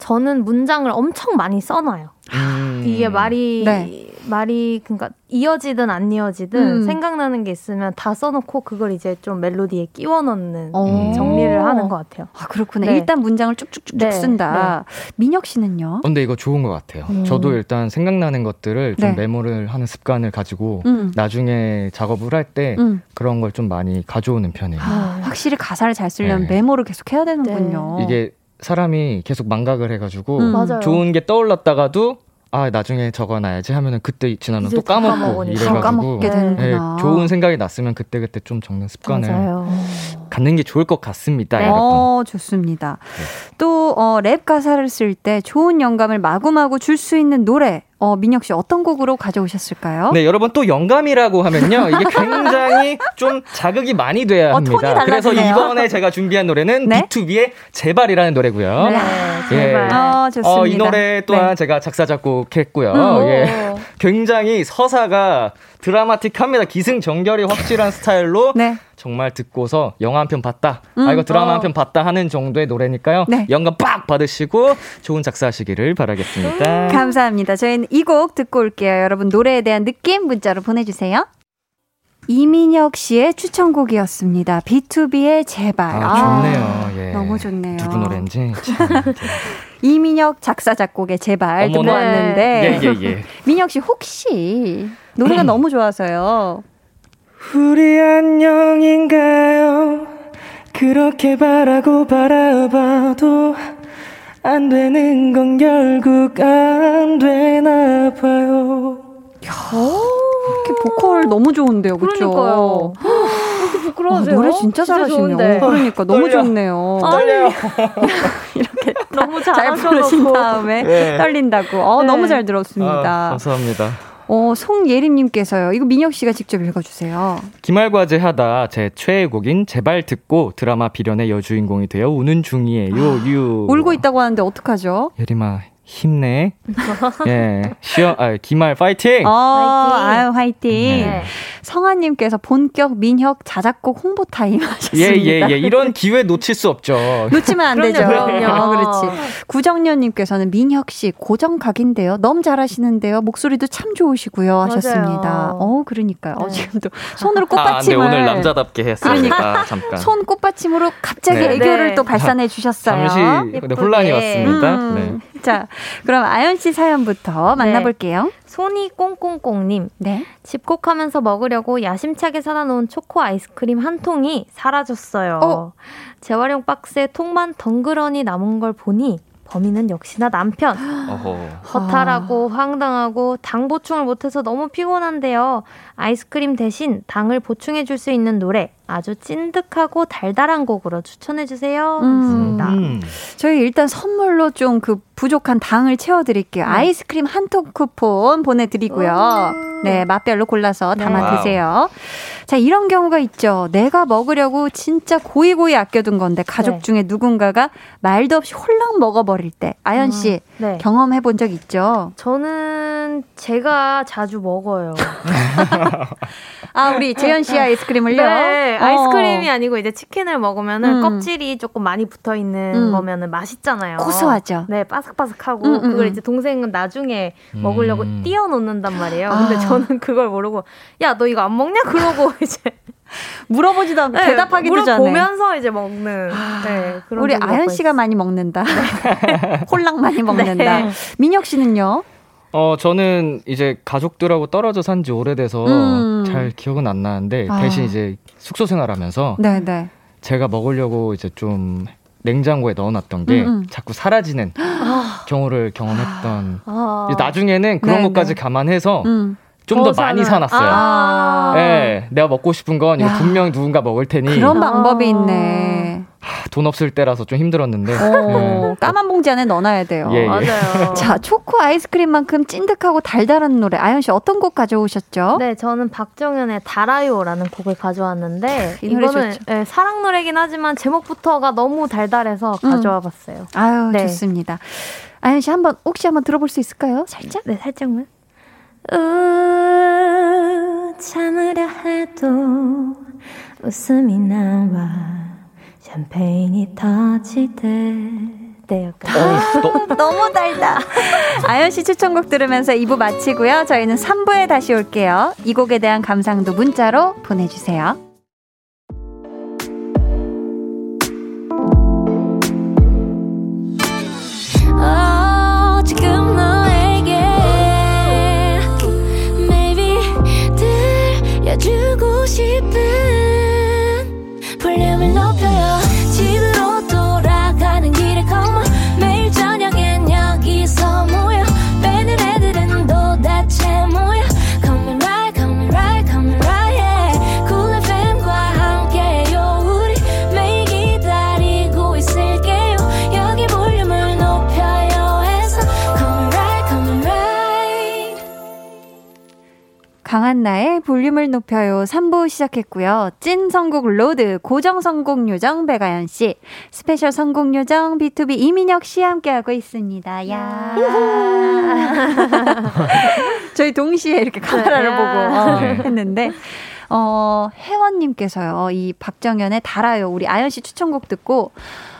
저는 문장을 엄청 많이 써놔요. 음. 이게 말이 네. 말이 그러니까 이어지든 안 이어지든 음. 생각나는 게 있으면 다 써놓고 그걸 이제 좀 멜로디에 끼워 넣는 어. 정리를 하는 것 같아요. 아, 그렇구나. 네. 일단 문장을 쭉쭉쭉쭉 네, 쓴다. 민혁 씨는요? 어, 근데 이거 좋은 것 같아요. 음. 저도 일단 생각나는 것들을 좀 네. 메모를 하는 습관을 가지고 음. 나중에 작업을 할때 음. 그런 걸 좀 많이 가져오는 편이에요. 아, 확실히 가사를 잘 쓰려면 네. 메모를 계속 해야 되는군요. 이게 사람이 계속 망각을 해가지고 음. 좋은 게 떠올랐다가도 아 나중에 적어놔야지 하면은 그때 지나면 또다 까먹고 이래가지고 까먹게 네. 네, 좋은 생각이 났으면 그때 그때 좀 적는 습관을 맞아요. 갖는 게 좋을 것 같습니다, 네. 어, 좋습니다. 또, 어, 랩 가사를 쓸 때 좋은 영감을 마구마구 줄 수 있는 노래, 어, 민혁 씨 어떤 곡으로 가져오셨을까요? 네, 여러분 또 영감이라고 하면요. 이게 굉장히 좀 자극이 많이 돼야 어, 합니다. 그래서 달라지네요. 이번에 제가 준비한 노래는 네? B2B의 제발이라는 노래고요. 네, 제발. 어, 좋습니다. 어, 이 노래 또한 네. 제가 작사 작곡했고요. 오. 예. 굉장히 서사가 드라마틱합니다. 기승전결이 확실한 스타일로 네. 정말 듣고서 영화 한 편 봤다. 음. 아 이거 드라마 어. 한편 봤다 하는 정도의 노래니까요. 네. 영감 빡 받으시고 좋은 작사하시기를 바라겠습니다. 감사합니다. 저희는 이 곡 듣고 올게요. 여러분 노래에 대한 느낌 문자로 보내주세요. 이민혁 씨의 추천곡이었습니다. B2B의 제발. 아, 좋네요. 예. 너무 좋네요. 누구 노래인지 참. 이민혁 작사 작곡의 제발 듣고. 왔는데 예, 예, 예. 민혁 씨 혹시 노래가 너무 좋아서요. 우리 안녕인가요 그렇게 바라고 바라봐도 안 되는 건 결국 안 되나 봐요 이렇게 보컬 너무 좋은데요, 그렇죠? 어, 부끄러워하세요. 노래 진짜 잘하시네요. 좋은데. 그러니까 너무 떨려. 좋네요. 떨려요 이렇게 너무 잘 부르신. 다음에 네. 떨린다고. 어, 네. 너무 잘 아, 들었습니다. 감사합니다. 어, 송예림님께서요. 이거 민혁 씨가 직접 읽어주세요. 기말과제 하다 제 최애곡인 제발 듣고 드라마 비련의 여주인공이 되어 우는 중이에요. 유. 울고 있다고 하는데 어떡하죠? 예림아 힘내. 예. 시어 아 기말 파이팅. 어, 화이팅. 아유, 화이팅. 네. 성아님께서 본격 민혁 자작곡 홍보 타임 하셨습니다. 예, 예, 예. 이런 기회 놓칠 수 없죠. 놓치면 안 되죠. 그럼요, 그럼요. 어, 그렇지. 구정년님께서는 민혁 씨 고정 각인데요. 너무 잘하시는데요. 목소리도 참 좋으시고요. 하셨습니다. 맞아요. 어, 그러니까요. 어, 네. 지금도 손으로 아, 네, 꽃받침을. 오늘 남자답게 했어요. 그러니까. 아, 잠깐. 손 꽃받침으로 갑자기 네. 애교를 네. 또 발산해 주셨어요. 잠시 네. 혼란이 왔습니다. 음. 자, 그럼 아연 씨 사연부터 만나볼게요. 손이 꽁꽁꽁님. 네. 집콕하면서 먹으려고 야심차게 사다 놓은 초코 아이스크림 한 통이 사라졌어요. 어? 재활용 박스에 통만 덩그러니 남은 걸 보니 범인은 역시나 남편. 네. 어허. 허탈하고 황당하고 당 보충을 못해서 너무 피곤한데요. 아이스크림 대신 당을 보충해 줄 수 있는 노래 아주 찐득하고 달달한 곡으로 추천해 주세요. 음. 음. 저희 일단 선물로 좀 그 부족한 당을 채워드릴게요. 네. 아이스크림 한 통 쿠폰 보내드리고요. 네, 맛별로 골라서 네. 담아 wow. 드세요. 자, 이런 경우가 있죠. 내가 먹으려고 진짜 고이고이 아껴둔 건데 가족 네. 중에 누군가가 말도 없이 홀랑 먹어버릴 때. 아연 씨 네. 경험해 본 적 있죠? 저는 제가 자주 먹어요. 아, 우리 재현 씨 아이스크림을요? 네, 어. 아이스크림이 아니고 이제 치킨을 먹으면은 음. 껍질이 조금 많이 붙어 있는 음. 거면은 맛있잖아요. 고소하죠. 네, 바삭바삭하고 음, 음, 그걸 음. 이제 동생은 나중에 먹으려고 음. 띄워 놓는단 말이에요. 근데 아. 저는 그걸 모르고 야, 너 이거 안 먹냐? 그러고 이제 물어보지도 않고 네, 대답하기도 전에. 물어보면서 이제 먹는 네, 그런 우리 번 씨가 많이 먹는다. 홀랑 많이 먹는다. 네. 민혁 씨는요? 어, 저는 이제 가족들하고 떨어져 산 지 오래돼서 음. 잘 기억은 안 나는데 아. 대신 이제 숙소 생활하면서 네, 네. 제가 먹으려고 이제 좀 냉장고에 넣어놨던 게 음, 음. 자꾸 사라지는 경우를 경험했던. 아. 나중에는 그런 네, 것까지 네. 감안해서 음. 좀더더 많이. 사놨어요. 아. 네, 내가 먹고 싶은 건 이거 야. 분명 누군가 먹을 테니 그런 아. 방법이 있네. 하, 돈 없을 때라서 좀 힘들었는데. 어, 까만 봉지 안에 넣어놔야 돼요. 예, 예. 맞아요. 자, 초코 아이스크림만큼 찐득하고 달달한 노래. 아연 씨 어떤 곡 가져오셨죠? 네, 저는 박정현의 달아요라는 곡을 가져왔는데 이 노래 이거는 좋죠. 예, 사랑 노래긴 하지만 제목부터가 너무 달달해서 음. 가져와 봤어요. 아유, 네. 좋습니다. 아연 씨 한번 혹시 한번 들어볼 수 있을까요? 살짝? 네, 살짝만. 우, 참으려 해도 웃음이 나와 샴페인이 때 네, 약간. 너무 달다. 아연 씨 추천곡 들으면서 2부 마치고요. 저희는 3부에 다시 올게요. 이 곡에 대한 감상도 문자로 보내주세요. 강한나의 볼륨을 높여요 3부 시작했고요. 찐 선곡 road, 고정 선곡 요정 백아연 씨, special 선곡 요정 B2B 이민혁 씨 함께하고 있습니다. 야. 저희 동시에 이렇게 카메라를 네. 보고 어, 네. 했는데 어, 혜원님께서요. 이 박정현의 달아요. 우리 아연 씨 추천곡 듣고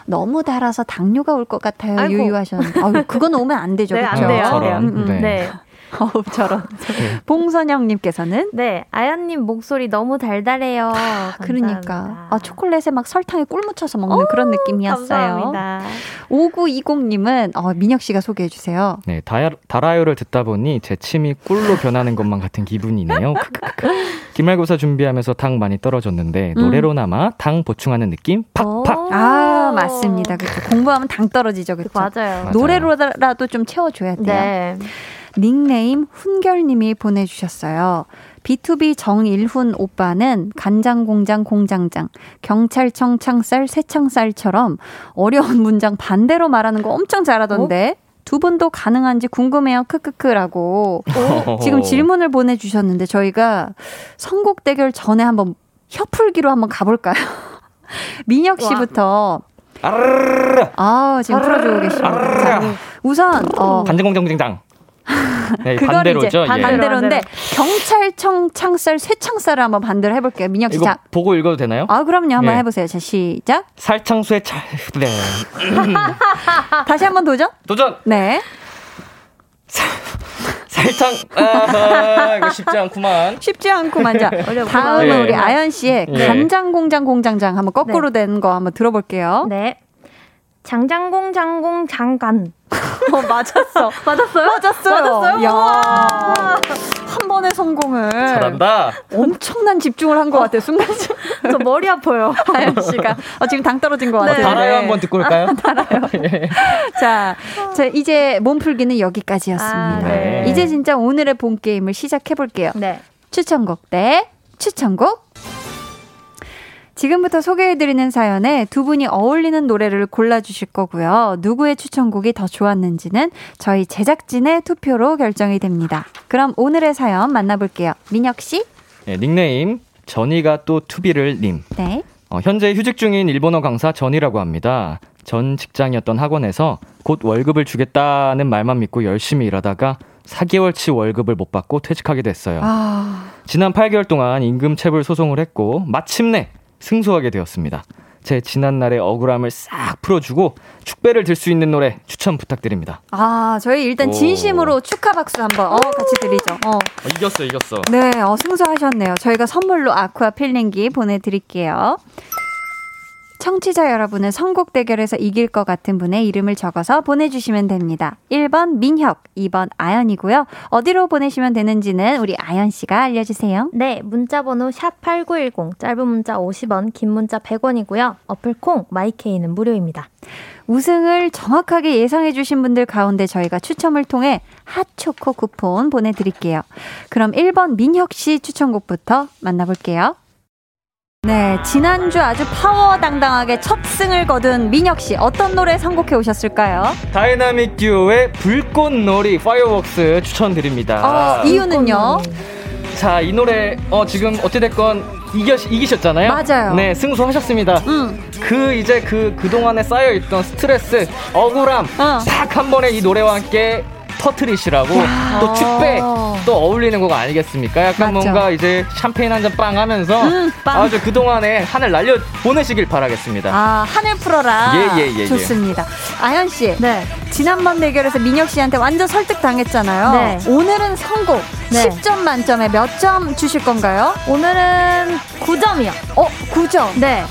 너무 달아서 당뇨가 올 것 같아요. 아이고. 유유하셨는데. 아유, 그건 오면 안 되죠. 네, 그렇죠? 안 돼요. 안 저런. 음, 음. 네. 네. 어우, 저런. 네. 봉선영님께서는 네, 아연님 목소리 너무 달달해요. 그러니까 감사합니다. 아 초콜릿에 막 설탕에 꿀 묻혀서 먹는 그런 느낌이었어요. 감사합니다. 5920님은 어, 민혁 씨가 소개해 주세요. 네, 다, 달아요를 듣다 보니 제 침이 꿀로 변하는 것만 같은 기분이네요. 기말고사 준비하면서 당 많이 떨어졌는데 음. 노래로나마 당 보충하는 느낌 팍팍. 아 맞습니다. 그렇죠. 공부하면 당 떨어지죠. 그렇죠. 맞아요. 맞아요. 노래로라도 좀 채워줘야 돼요. 네. 닉네임 훈결님이 보내주셨어요. B2B 정일훈 오빠는 간장공장 공장장, 경찰청 창살 새창살처럼 어려운 문장 반대로 말하는 거 엄청 잘하던데 두 분도 가능한지 궁금해요. 크크크라고 지금 질문을 보내주셨는데 저희가 선곡 대결 전에 한번 혀풀기로 한번 가볼까요? 민혁 씨부터 아 지금 풀어주고 계십니다. 자, 우선 어, 반대공정장. 네, 반대로죠. 이제 예. 반대로인데 경찰청 창살 쇠창살을 한번 반대로 해볼게요. 민혁 씨, 이거 자, 보고 읽어도 되나요? 아 그럼요, 한번 예. 해보세요. 자 시작. 살창수의 찰. 네. 다시 한번 도전. 도전. 네, 살창. 아, 이거 쉽지 않구만. 쉽지 않고만 자. 다음은 예. 우리 아연 씨의 예. 간장 공장 공장장 한번 거꾸로 된거 한번 들어볼게요. 네. 장장공 장공 장간. 어, 맞았어. 맞았어요? 맞았어요. 맞았어요? 야. 한 번의 성공을 잘한다. 엄청난 집중을 한 것 같아요. 순간 저 머리 아파요. 아연 씨가 어, 지금 당 떨어진 것 네. 같아요. 달아요 한번 듣고 올까요? 자, 자, 이제 몸풀기는 여기까지였습니다. 아, 네. 이제 진짜 오늘의 본 게임을 시작해 볼게요. 네. 추천곡 대 추천곡. 지금부터 소개해드리는 사연에 두 분이 어울리는 노래를 골라주실 거고요. 누구의 추천곡이 더 좋았는지는 저희 제작진의 투표로 결정이 됩니다. 그럼 오늘의 사연 만나볼게요. 민혁 씨? 네, 닉네임 전이가 또 투비를 님. 네. 어, 현재 휴직 중인 일본어 강사 전이라고 합니다. 전 직장이었던 학원에서 곧 월급을 주겠다는 말만 믿고 열심히 일하다가 4개월치 월급을 못 받고 퇴직하게 됐어요. 아, 지난 8개월 동안 임금 체불 소송을 했고 마침내 승소하게 되었습니다. 제 지난날의 억울함을 싹 풀어주고 축배를 들 수 있는 노래 추천 부탁드립니다. 아, 저희 일단 오. 진심으로 축하 박수 한번 어, 같이 드리죠. 어. 이겼어, 이겼어. 네, 어, 승소하셨네요. 저희가 선물로 아쿠아 필링기 보내드릴게요. 청취자 여러분은 선곡 대결에서 이길 것 같은 분의 이름을 적어서 보내주시면 됩니다. 1번 민혁, 2번 아연이고요. 어디로 보내시면 되는지는 우리 아연 씨가 알려주세요. 네, 문자번호 샵8910, 짧은 문자 50원, 긴 문자 100원이고요. 어플 콩, 마이 K는 무료입니다. 우승을 정확하게 예상해 주신 분들 가운데 저희가 추첨을 통해 핫초코 쿠폰 보내드릴게요. 그럼 1번 민혁 씨 추천곡부터 만나볼게요. 네, 지난주 아주 파워 당당하게 첫 승을 거둔 민혁 씨 어떤 노래 선곡해 오셨을까요? 다이나믹 듀오의 불꽃놀이 Fireworks 추천드립니다. 어, 이유는요? 자, 이 노래 어 지금 어찌 됐건 이겨 이기셨잖아요. 맞아요. 네, 승소하셨습니다. 음, 그 이제 그 그동안에 쌓여 있던 스트레스, 억울함 어. 싹한 번에 이 노래와 함께 터트리시라고 또 축배 또 어울리는 곡 아니겠습니까? 약간 맞죠. 뭔가 이제 샴페인 한 잔 빵 하면서 음, 빵. 아주 그동안에 하늘 날려 보내시길 바라겠습니다. 아, 하늘 풀어라. 예, 예, 예, 예. 좋습니다. 아연 씨. 네. 지난번 대결에서 민혁 씨한테 완전 설득 당했잖아요. 네. 오늘은 선곡 네. 10점 만점에 몇 점 주실 건가요? 오늘은 9점이요. 어, 9점. 네.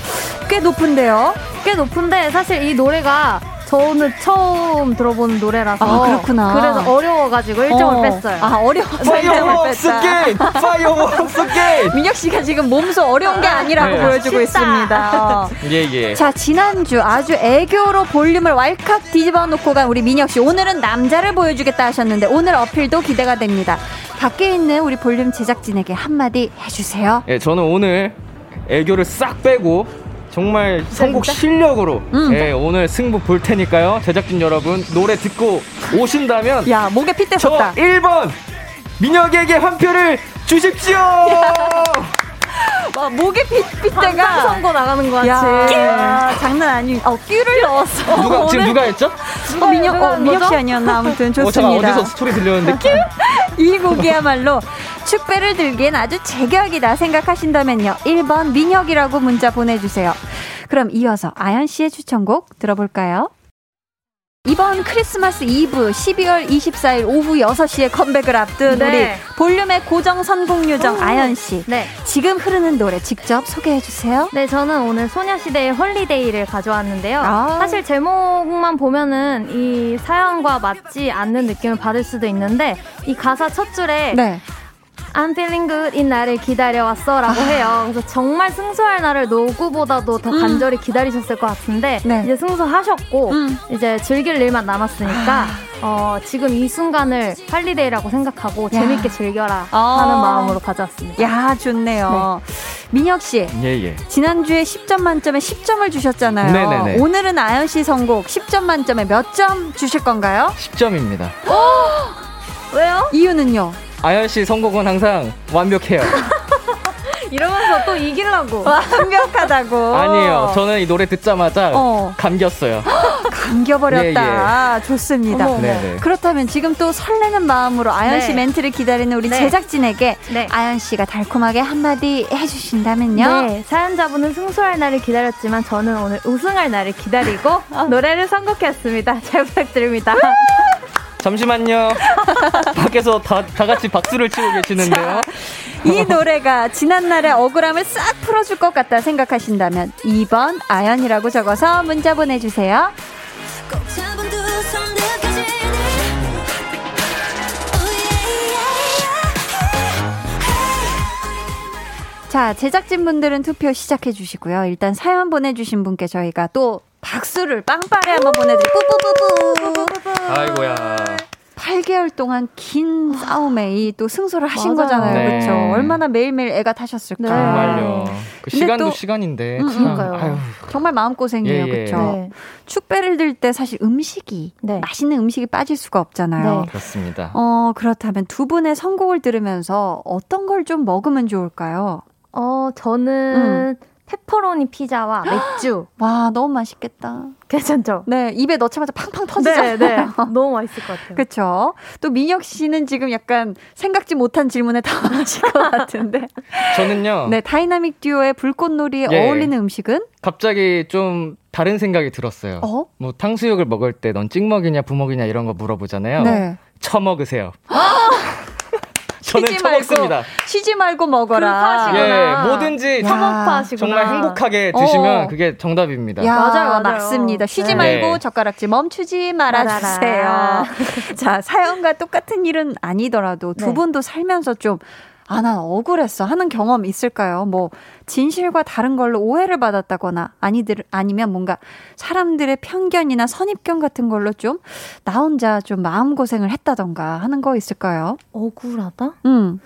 꽤 높은데요. 꽤 높은데 사실 이 노래가 저는 처음 들어보는 노래라서 아, 그렇구나. 그래서 어려워가지고 1점을 어. 뺐어요. 아, 어려워서 1점을 Fireworks 뺐다. 게임! Fireworks 게임! 민혁 씨가 지금 몸소 어려운 게 아니라고 네. 보여주고 쉽다. 있습니다. 예, 예. 자, 지난주 아주 애교로 볼륨을 왈칵 뒤집어 놓고 간 우리 민혁 씨. 오늘은 남자를 보여주겠다 하셨는데 오늘 어필도 기대가 됩니다. 밖에 있는 우리 볼륨 제작진에게 한마디 해주세요. 예, 저는 오늘 애교를 싹 빼고 정말 선곡 실력으로 음. 예, 오늘 승부 볼 테니까요. 제작진 여러분 노래 듣고 오신다면 야, 목에 핏대 저 섰다. 1번 민혁에게 한 표를 주십시오. 와, 목에 핏, 핏대가. 선거 나가는 것 같이. 야, 장난 아니. 어, 끼를 넣었어. 누가 지금 누가 했죠? 어, 민혁, 누가 어, 한 민혁? 씨 아니었나? 아무튼 어, 좋습니다. 어 디서 스토리 들렸는데 이 곡이야말로 축배를 들기엔 아주 제격이다 생각하신다면요. 1번 민혁이라고 문자 보내주세요. 그럼 이어서 아연 씨의 추천곡 들어볼까요? 이번 크리스마스 이브 12월 24일 오후 6시에 컴백을 앞둔 네. 우리 볼륨의 고정 선곡 요정 아연 씨. 네. 지금 흐르는 노래 직접 소개해 주세요. 네, 저는 오늘 소녀시대의 Holiday를 가져왔는데요. 아. 사실 제목만 보면은 이 사연과 맞지 않는 느낌을 받을 수도 있는데 이 가사 첫 줄에 네. I'm feeling good 이 날을 기다려왔어 라고 해요. 그래서 정말 승소할 날을 누구보다도 더 간절히 기다리셨을 것 같은데 네. 이제 승소하셨고 음. 이제 즐길 일만 남았으니까 어, 지금 이 순간을 할리데이라고 생각하고 재밌게 즐겨라 아. 하는 마음으로 가져왔습니다. 야, 좋네요. 민혁 씨. 예, 예. 지난주에 10점 만점에 10점을 주셨잖아요. 네네네. 오늘은 아연 씨 선곡 10점 만점에 몇 점 주실 건가요? 10점입니다. 왜요? 이유는요? 아연 씨 선곡은 항상 완벽해요. 이러면서 또 이기려고. 완벽하다고. 아니에요. 저는 이 노래 듣자마자 어. 감겼어요. 감겨버렸다. 좋습니다. 어머, 어머. 네네. 그렇다면 지금 또 설레는 마음으로 아연 네. 씨 멘트를 기다리는 우리 네. 제작진에게 네. 아연 씨가 달콤하게 한마디 해주신다면요. 네, 사연자분은 승소할 날을 기다렸지만 저는 오늘 우승할 날을 기다리고 노래를 선곡했습니다. 잘 부탁드립니다. 잠시만요. 밖에서 다, 다 같이 박수를 치고 계시는데요. 이 노래가 지난날의 억울함을 싹 풀어줄 것 같다 생각하신다면 2번 아연이라고 적어서 문자 보내주세요. 자, 제작진분들은 투표 시작해 주시고요. 일단 사연 보내주신 분께 저희가 또 박수를 빵빠레 한번 보내드리고 뿌뿌뿌뿌. 아이고야. 8개월 동안 긴 싸움에 이 또 승소를 하신 맞아요. 거잖아요. 네. 그렇죠? 얼마나 매일매일 애가 타셨을까. 네. 정말요. 그 근데 시간도 또- 시간인데. 음, 참, 그러니까요. 정말 마음고생이에요. 예, 예. 그렇죠? 네. 축배를 들 때 사실 음식이 네. 맛있는 음식이 빠질 수가 없잖아요. 네. 그렇습니다. 어, 그렇다면 두 분의 선곡을 들으면서 어떤 걸 좀 먹으면 좋을까요? 어, 저는 페퍼로니 피자와 맥주. 와, 너무 맛있겠다. 괜찮죠? 네, 입에 넣자마자 팡팡 터지잖아요. 네, 네. 너무 맛있을 것 같아요. 그쵸. 또 민혁 씨는 지금 약간 생각지 못한 질문에 당하실 것 같은데. 저는요. 네, 다이나믹 듀오의 불꽃놀이에 예. 어울리는 음식은? 갑자기 좀 다른 생각이 들었어요. 어? 뭐 탕수육을 먹을 때 넌 찍먹이냐 부먹이냐 이런 거 물어보잖아요. 네. 처먹으세요. 저는 쉬지 말고, 처먹습니다. 쉬지 말고 먹어라. 예, 뭐든지. 정말 행복하게 드시면 어. 그게 정답입니다. 야, 맞아요, 맞아요. 맞습니다. 쉬지 네. 말고 네. 젓가락질 멈추지 말아주세요. 자, 사연과 똑같은 일은 아니더라도 두 네. 분도 살면서 좀, 아, 난 억울했어. 하는 경험 있을까요? 뭐, 진실과 다른 걸로 오해를 받았다거나, 아니들, 아니면 뭔가 사람들의 편견이나 선입견 같은 걸로 좀, 나 혼자 좀 마음고생을 했다던가 하는 거 있을까요? 억울하다? 음.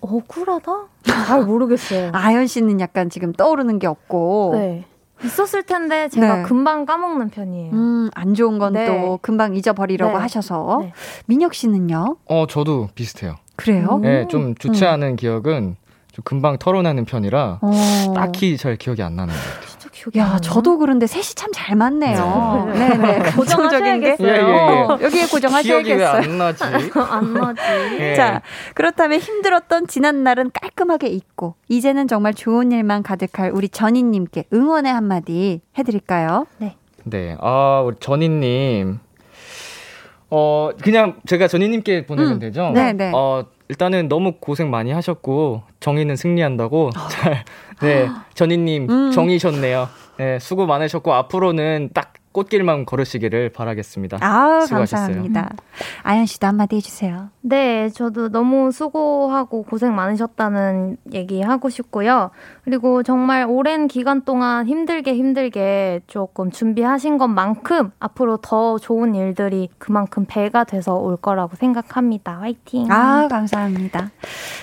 억울하다? 잘 모르겠어요. 아연 씨는 약간 지금 떠오르는 게 없고, 네. 있었을 텐데 제가 네. 금방 까먹는 편이에요. 음, 안 좋은 건또 네. 금방 잊어버리려고 네. 하셔서. 네. 민혁 씨는요? 어, 저도 비슷해요. 그래요? 음. 예, 좀 좋지 않은 기억은 좀 금방 털어나는 편이라 어. 딱히 잘 기억이 안 나는 것 같아요. 기억이 야. 저도 그런데 셋이 참 잘 맞네요. 네. 네, 네. 긍정적인 게. 고정하셔야겠어요. 예, 예, 예. 어, 여기에 고정하셔야겠어요. 안 나지? 안 나지. 예. 자, 그렇다면 힘들었던 지난 날은 깔끔하게 잊고 이제는 정말 좋은 일만 가득할 우리 전희님께 응원의 한마디 해드릴까요? 네, 아, 우리 전희님. 어, 그냥 제가 전희님께 보내면 음, 되죠? 네, 네. 어, 일단은 너무 고생 많이 하셨고, 정의는 승리한다고 잘, 네, 전희님, 음. 정이셨네요. 네, 수고 많으셨고, 앞으로는 딱 꽃길만 걸으시기를 바라겠습니다. 아, 수고하셨어요. 감사합니다. 아연 씨도 한마디 해주세요. 네, 저도 너무 수고하고 고생 많으셨다는 얘기 하고 싶고요. 그리고 정말 오랜 기간 동안 힘들게 힘들게 조금 준비하신 것만큼 앞으로 더 좋은 일들이 그만큼 배가 돼서 올 거라고 생각합니다. 화이팅! 아, 감사합니다.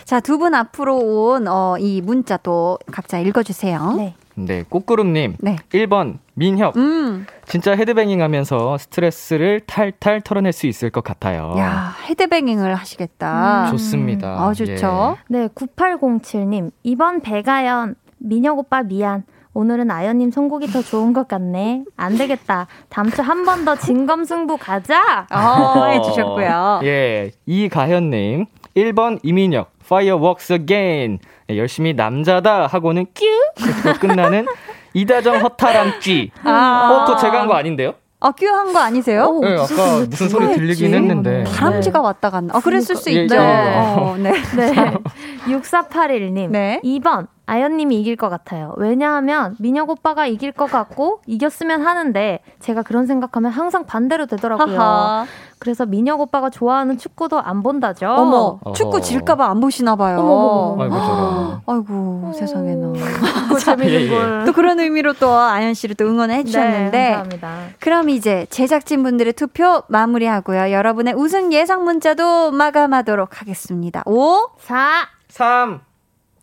자, 두 분 앞으로 온, 어, 이 문자 또 각자 읽어주세요. 네. 네, 꽃구름님. 네. 1번, 민혁. 음, 진짜 헤드뱅잉 하면서 스트레스를 탈탈 털어낼 수 있을 것 같아요. 야, 헤드뱅잉을 하시겠다. 음. 좋습니다. 아, 좋죠. 네, 9807님. 이번 배가연, 민혁 오빠 미안. 오늘은 아연님 선곡이 더 좋은 것 같네. 안 되겠다. 다음 주 한 번 더 진검승부 가자! 어, 해주셨고요. 예, 이가현님. 1번 이민혁. Fireworks again. 예, 열심히 남자다 하고는 뀨! 이렇게 끝나는 이다정 허타람쥐. 아. 어, 그거 제가 한 거 아닌데요? 아, 큐한 거 아니세요? 네, 아까 무슨 소리 들리긴. 했는데. 다람쥐가 왔다 갔나? 아, 그랬을 수 예, 있죠. 예, 예. 어, 네. 네. 6481님. 네. 2번. 아연님이 이길 것 같아요. 왜냐하면 민혁 오빠가 이길 것 같고 이겼으면 하는데 제가 그런 생각하면 항상 반대로 되더라고요. 하하. 그래서 민혁 오빠가 좋아하는 축구도 안 본다죠. 어머, 어허. 축구 질까봐 안 보시나 봐요. 어머, 어머, 아이고, 저런. 아이고, 세상에나. 그거 재밌는 예, 예. 걸. 또 그런 의미로 또 아연 씨를 또 응원해 네, 주셨는데. 감사합니다. 그럼 이제 제작진 분들의 투표 마무리하고요. 여러분의 우승 예상 문자도 마감하도록 하겠습니다. 5, 4. 3,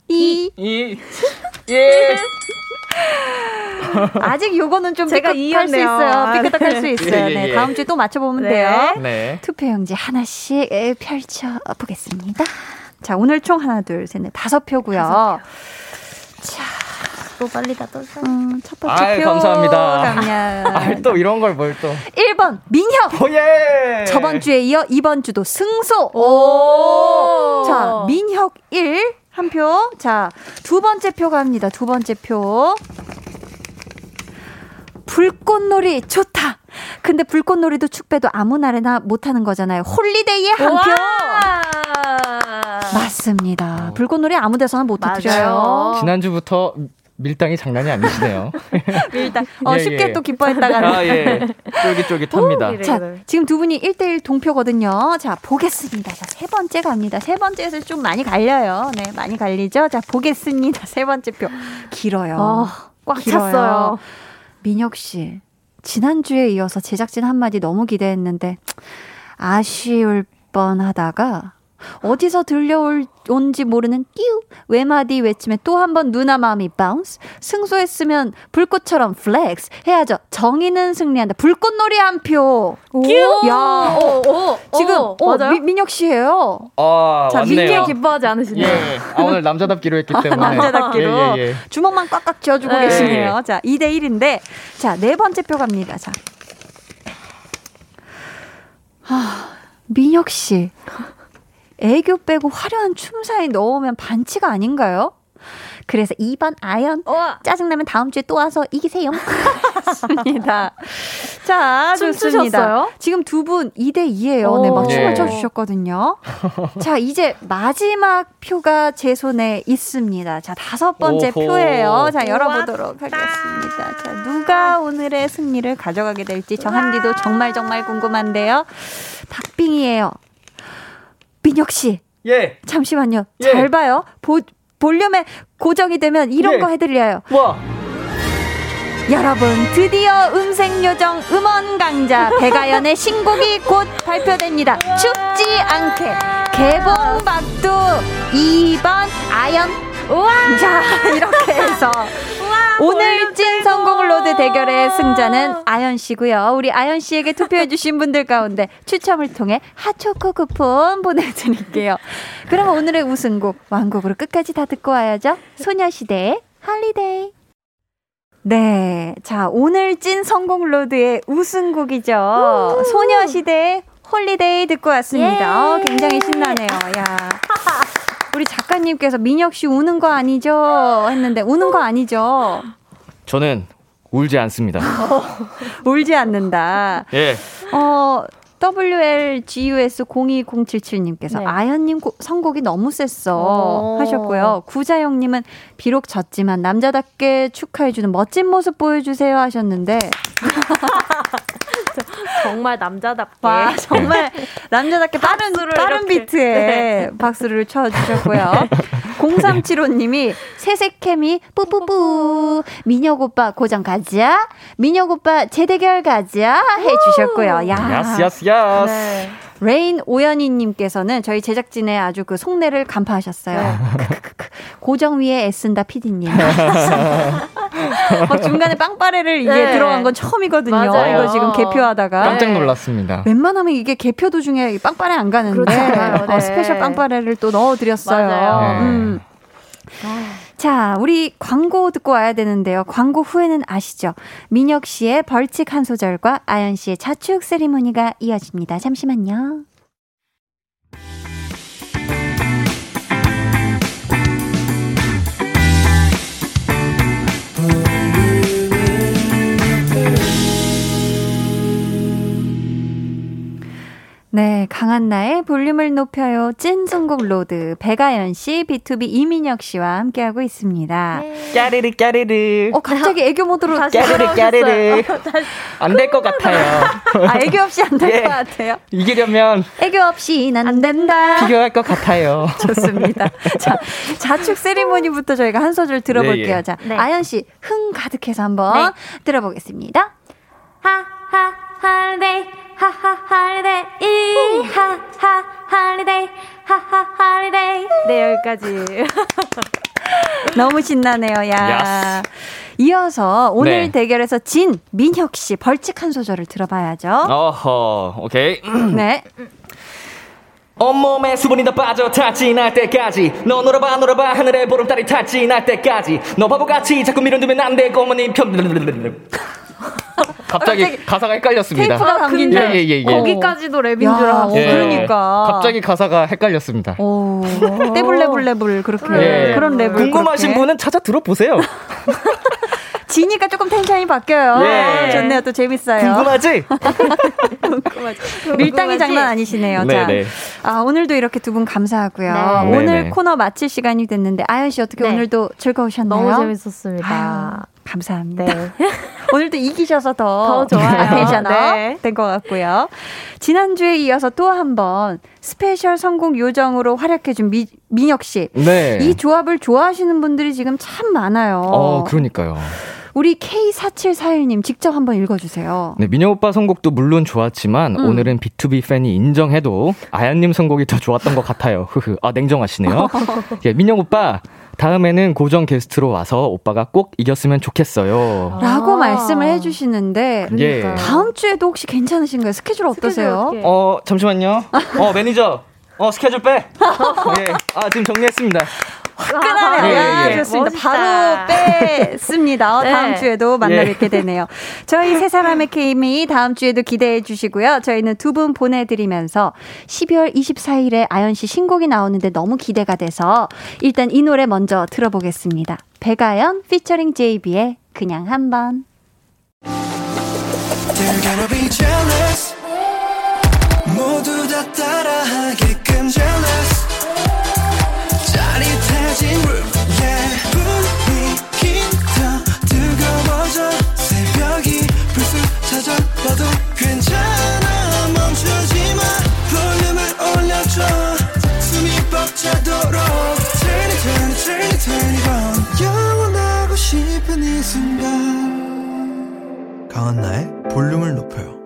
2, 2, 1. 아직 요거는 좀 제가 삐끗할 수. 있어요. 아, 삐끗할 수 있어요. 예, 예, 네, 예. 다음 주에 또 맞춰보면 네. 돼요. 네. 투표용지 하나씩 펼쳐 보겠습니다. 자, 오늘 총 하나, 둘, 셋, 넷, 다섯 표고요. 또 빨리 다 떠서. 음, 첫 번째 아이, 표. 감사합니다. 감사합니다. 아, 또 이런 걸 뭘 또. 1번, 민혁! 오, 예! 저번 주에 이어 이번 주도 승소. 오. 자, 민혁 1, 한 표. 자, 두 번째 표 갑니다. 두 번째 표. 불꽃놀이 좋다. 근데 불꽃놀이도 축배도 아무 날에나 못 하는 거잖아요. Holiday에 한 표. 맞습니다. 불꽃놀이 아무 데서나 못 맞아요. 드려요. 지난주부터 밀당이 장난이 아니시네요. 일단 어, 예, 쉽게 예. 또 기뻐했다가 아, 예. 쫄깃쫄깃합니다. 이래. 자, 지금 두 분이 1대1 동표거든요. 자, 보겠습니다. 자, 세 번째 갑니다. 세 번째에서 좀 많이 갈려요. 네, 많이 갈리죠? 자, 보겠습니다. 세 번째 표. 길어요. 아, 꽉 길어요. 찼어요. 민혁 씨, 지난주에 이어서 제작진 한마디 너무 기대했는데, 아쉬울 뻔 하다가, 어디서 들려온지 모르는 띠우 외마디 외침에 또 한 번 누나 마음이 bounce 승소했으면 불꽃처럼 flex 해야죠 정의는 승리한다 불꽃놀이 한표 야 어, 어, 지금 어, 맞아요? 미, 민혁 씨예요 아, 자, 맞네요. 민기에 기뻐하지 않으시네요. 예. 아, 오늘 남자답기로 했기 때문에. 남자답기로 예, 예, 예. 주먹만 꽉꽉 쥐어주고 네. 계시네요. 자, 2대 1인데 자, 네 번째 표 갑니다. 자. 아, 민혁 씨. 애교 빼고 화려한 춤 사이 넣으면 반치가 아닌가요? 그래서 2번 아연 우와. 짜증나면 다음 주에 또 와서 이기세요. 좋습니다. 자, 춤 좋습니다. 추셨어요? 지금 두 분 2대 2예요. 네, 막 오. 춤을 예. 춰 주셨거든요. 자, 이제 마지막 표가 제 손에 있습니다. 자, 다섯 번째 오호. 표예요. 자, 열어 보도록 하겠습니다. 자, 누가 오늘의 승리를 가져가게 될지 저 한디도 정말 정말 궁금한데요. 박빙이에요. 민혁 씨, 예. 잠시만요. 예. 잘 봐요. 보, 볼륨에 고정이 되면 이런 예. 거 해드려요. 와. 여러분, 드디어 음색 요정 음원 강자 백아연의 신곡이 곧 발표됩니다. 춥지 않게 개봉박두 2번 아연 우와 자 이렇게 해서 오늘 찐 선곡 road 대결의 승자는 아연 씨고요. 우리 아연 씨에게 투표해 주신 분들 가운데 추첨을 통해 핫초코 쿠폰 보내드릴게요. 그럼 오늘의 우승곡 완곡으로 끝까지 다 듣고 와야죠. 소녀시대의 Holiday. 네. 자, 오늘 찐 선곡 road의 우승곡이죠. 소녀시대의 Holiday 듣고 왔습니다. 어, 굉장히 신나네요. 야. 우리 작가님께서 민혁 씨 우는 거 아니죠? 했는데 우는 거 아니죠? 저는 울지 않습니다. 울지 않는다. 예. 어, WLGUS02077님께서 네. 아연님 고- 선곡이 너무 셌어 오. 하셨고요. 구자영님은 비록 졌지만 남자답게 축하해주는 멋진 모습 보여주세요 하셨는데 정말 남자답게. 와 정말 남자답게 빠른 빠른 이렇게. 비트에 박수를 쳐 주셨고요. 0375님이 새색캠이 뿌뿌뿌 민혁 오빠 고정 가자 민혁 오빠 재대결 가자 해주셨고요. 야 yes yes yes. 네. 레인 오연희님께서는 저희 제작진의 아주 그 속내를 간파하셨어요. 크크크크. 고정 위해 애쓴다 피디님. 막 중간에 빵빠레를 이게 네. 들어간 건 처음이거든요. 맞아요. 이거 지금 개표하다가. 깜짝 놀랐습니다. 웬만하면 이게 개표 도중에 이 빵빠레 안 가는데 그렇잖아요. 어, 네. special 빵빠레를 또 넣어드렸어요. 맞아요. 음. 자, 우리 광고 듣고 와야 되는데요. 광고 후에는 아시죠? 민혁 씨의 벌칙 한 소절과 아연 씨의 자축 세리머니가 이어집니다. 잠시만요. 강한나의 볼륨을 높여요. 찐 선곡 road. 백아연 씨, BTOB 이민혁 씨와 함께하고 있습니다. 까르르 까르르. 어, 갑자기 애교 모드로 다시 까르르 까르르. 안 될 것 같아요. 아, 애교 없이 안 될것 예. 같아요. 이기려면 애교 없이 안 된다. 필요할 것 같아요. 좋습니다. 자, 자축 세리머니부터 저희가 한 소절 들어볼게요. 예, 예. 자, 네. 아연 씨, 흥 가득해서 한번 들어보겠습니다. 하하 holiday 하하 holiday 하하 holiday 하하 holiday 네, 여기까지. 너무 신나네요, 야. 야스. 이어서 오늘 네. 대결에서 진 민혁 씨 벌칙 한 소절을 들어봐야죠. 어허, 오케이. 네. 온몸에 수분이 더 빠져 탈진할 때까지 너 놀아봐 놀아봐 하늘에 보름달이 탈진할 때까지 너 바보같이 자꾸 밀어두면 안돼 꼬마님 편 갑자기 갑자기 가사가 헷갈렸습니다. 테이프가 담긴 예, 예, 예, 예. 거기까지도 랩인 줄 야, 알았어요. 어, 그러니까. 갑자기 가사가 헷갈렸습니다. 오, 떼블레블레블 그렇게 예. 그런 랩을 궁금하신 그렇게. 분은 찾아 들어보세요. 지니까 조금 텐션이 바뀌어요. 예. 좋네요, 또 재밌어요. 궁금하지? 밀당이 장난 아니시네요. 네, 자, 네. 아 오늘도 이렇게 두 분 감사하고요. 네. 오늘 네, 네. 코너 마칠 시간이 됐는데 아연 씨 어떻게 네. 오늘도 즐거우셨나요? 너무 재밌었습니다. 아유, 감사합니다. 네. 오늘도 이기셔서 더, 더 좋아요. 텐션업 네. 된것 같고요. 지난주에 이어서 또 한 번 special 선곡 요정으로 활약해준 미, 민혁 씨. 네. 이 조합을 좋아하시는 분들이 지금 참 많아요. 어, 그러니까요. 우리 K4741님 직접 한번 읽어주세요. 네, 민혁 오빠 선곡도 물론 좋았지만 음. 오늘은 BTOB 팬이 인정해도 아연님 선곡이 더 좋았던 것 같아요. 흐흐. 아 냉정하시네요. 예, 민혁 오빠 다음에는 고정 게스트로 와서 오빠가 꼭 이겼으면 좋겠어요. 라고 아. 말씀을 해주시는데 예. 다음 주에도 혹시 괜찮으신가요? 스케줄 어떠세요? 어떻게? 어 잠시만요. 어 매니저. 어 스케줄 빼. 예. 아 지금 정리했습니다. 화끈하네요. 예, 예, 아, 예. 좋습니다. 멋있다. 바로 뺐습니다. 네. 다음 주에도 만나 예. 뵙게 되네요. 저희 세 사람의 케미 다음 주에도 기대해 주시고요. 저희는 두 분 보내드리면서 12월 24일에 아연 씨 신곡이 나오는데 너무 기대가 돼서 일단 이 노래 먼저 들어보겠습니다. 백아연 피처링 JB의 그냥 한번. 강한나의 볼륨을 높여요.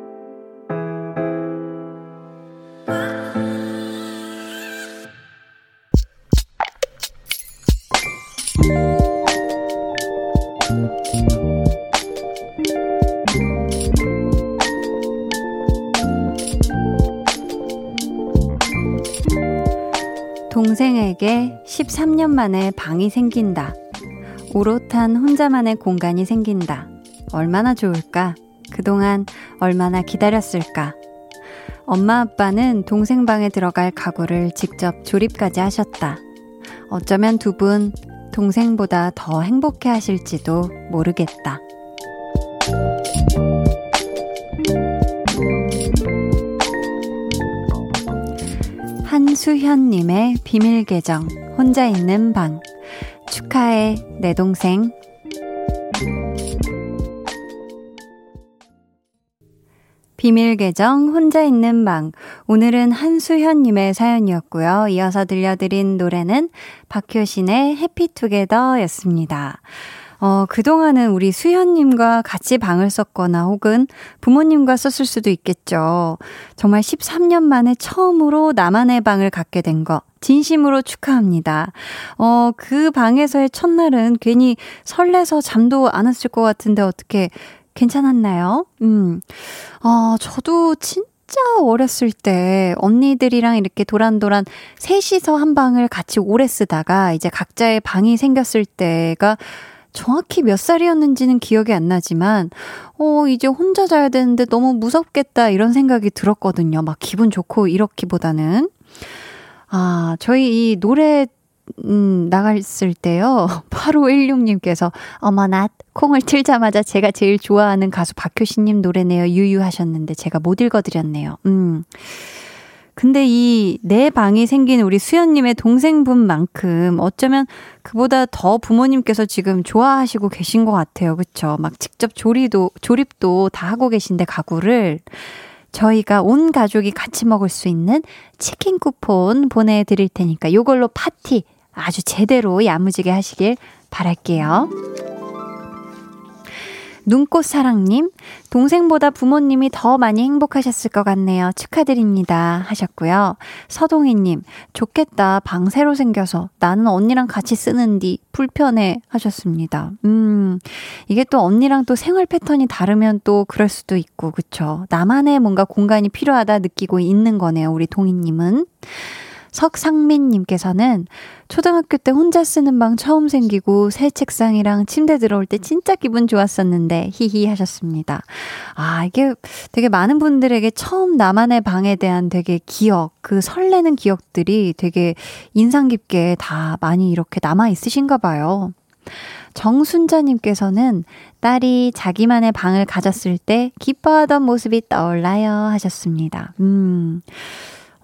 동생에게 13년 만에 방이 생긴다. 오롯한 혼자만의 공간이 생긴다. 얼마나 좋을까? 그동안 얼마나 기다렸을까? 엄마 아빠는 동생 방에 들어갈 가구를 직접 조립까지 하셨다. 어쩌면 두 분 동생보다 더 행복해 하실지도 모르겠다. 한수현님의 비밀 계정, 혼자 있는 방. 축하해, 내 동생. 비밀 계정, 혼자 있는 방. 오늘은 한수현님의 사연이었고요. 이어서 들려드린 노래는 박효신의 해피투게더 였습니다. 어, 그동안은 우리 수현님과 같이 방을 썼거나 혹은 부모님과 썼을 수도 있겠죠. 정말 13년 만에 처음으로 나만의 방을 갖게 된 거. 진심으로 축하합니다. 어, 그 방에서의 첫날은 괜히 설레서 잠도 안 왔을 것 같은데 어떻게 괜찮았나요? 음. 어, 저도 진짜 어렸을 때 언니들이랑 이렇게 도란도란 셋이서 한 방을 같이 오래 쓰다가 이제 각자의 방이 생겼을 때가 정확히 몇 살이었는지는 기억이 안 나지만, 어, 이제 혼자 자야 되는데 너무 무섭겠다 이런 생각이 들었거든요. 막 기분 좋고 이렇기보다는. 아, 저희 이 노래, 음, 나갔을 때요. 8516님께서, 어머나, 콩을 틀자마자 제가 제일 좋아하는 가수 박효신님 노래네요. 유유 하셨는데 제가 못 읽어드렸네요. 음. 근데 이 내 방이 생긴 우리 수연님의 동생분만큼 어쩌면 그보다 더 부모님께서 지금 좋아하시고 계신 것 같아요. 그쵸? 막 직접 조리도, 조립도 다 하고 계신데 가구를 저희가 온 가족이 같이 먹을 수 있는 치킨 쿠폰 보내드릴 테니까 요걸로 파티 아주 제대로 야무지게 하시길 바랄게요. 눈꽃사랑님, 동생보다 부모님이 더 많이 행복하셨을 것 같네요. 축하드립니다. 하셨고요. 서동희님, 좋겠다. 방 새로 생겨서. 나는 언니랑 같이 쓰는디. 불편해. 하셨습니다. 음, 이게 또 언니랑 또 생활 패턴이 다르면 또 그럴 수도 있고, 그쵸. 나만의 뭔가 공간이 필요하다 느끼고 있는 거네요. 우리 동희님은. 석상민님께서는 초등학교 때 혼자 쓰는 방 처음 생기고 새 책상이랑 침대 들어올 때 진짜 기분 좋았었는데 히히 하셨습니다. 아, 이게 되게 많은 분들에게 처음 나만의 방에 대한 되게 기억, 그 설레는 기억들이 되게 인상 깊게 다 많이 이렇게 남아 있으신가 봐요. 정순자님께서는 딸이 자기만의 방을 가졌을 때 기뻐하던 모습이 떠올라요 하셨습니다. 음.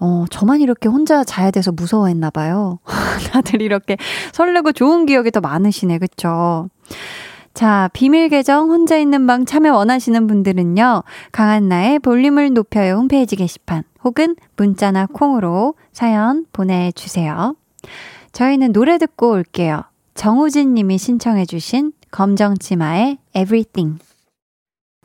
어, 저만 이렇게 혼자 자야 돼서 무서워했나 봐요. 다들 이렇게 설레고 좋은 기억이 더 많으시네, 그쵸? 자, 비밀 계정 혼자 있는 방 참여 원하시는 분들은요, 강한나의 볼륨을 높여요 홈페이지 게시판 혹은 문자나 콩으로 사연 보내 주세요. 저희는 노래 듣고 올게요. 정우진 님이 신청해 주신 검정치마의 Everything.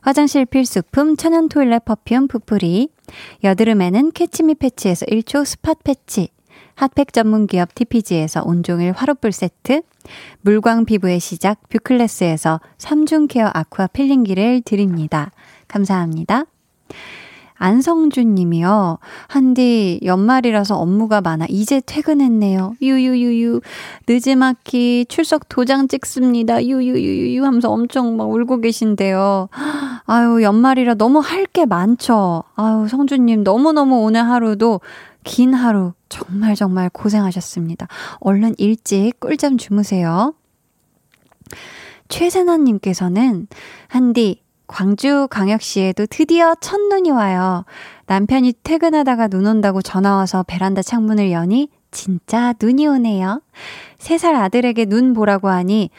화장실 필수품 천연 toilet perfume 푸풀이, 여드름에는 캐치미 패치에서 1초 spot 패치, 핫팩 전문 기업 TPG에서 온종일 화롯불 세트, 물광 피부의 시작 뷰클래스에서 3중 케어 아쿠아 필링기를 드립니다. 감사합니다. 안성준 님이요. 한디, 연말이라서 업무가 많아. 이제 퇴근했네요. 유유유유. 늦지막히 출석 도장 찍습니다. 유유유유 하면서 엄청 막 울고 계신데요. 아유, 연말이라 너무 할 게 많죠. 아유, 성준 님 너무너무 오늘 하루도 긴 하루 정말 정말 고생하셨습니다. 얼른 일찍 꿀잠 주무세요. 최세나님께서는 한디 광주 광역시에도 드디어 첫눈이 와요. 남편이 퇴근하다가 눈 온다고 전화 와서 베란다 창문을 여니 진짜 눈이 오네요. 세살 아들에게 눈 보라고 하니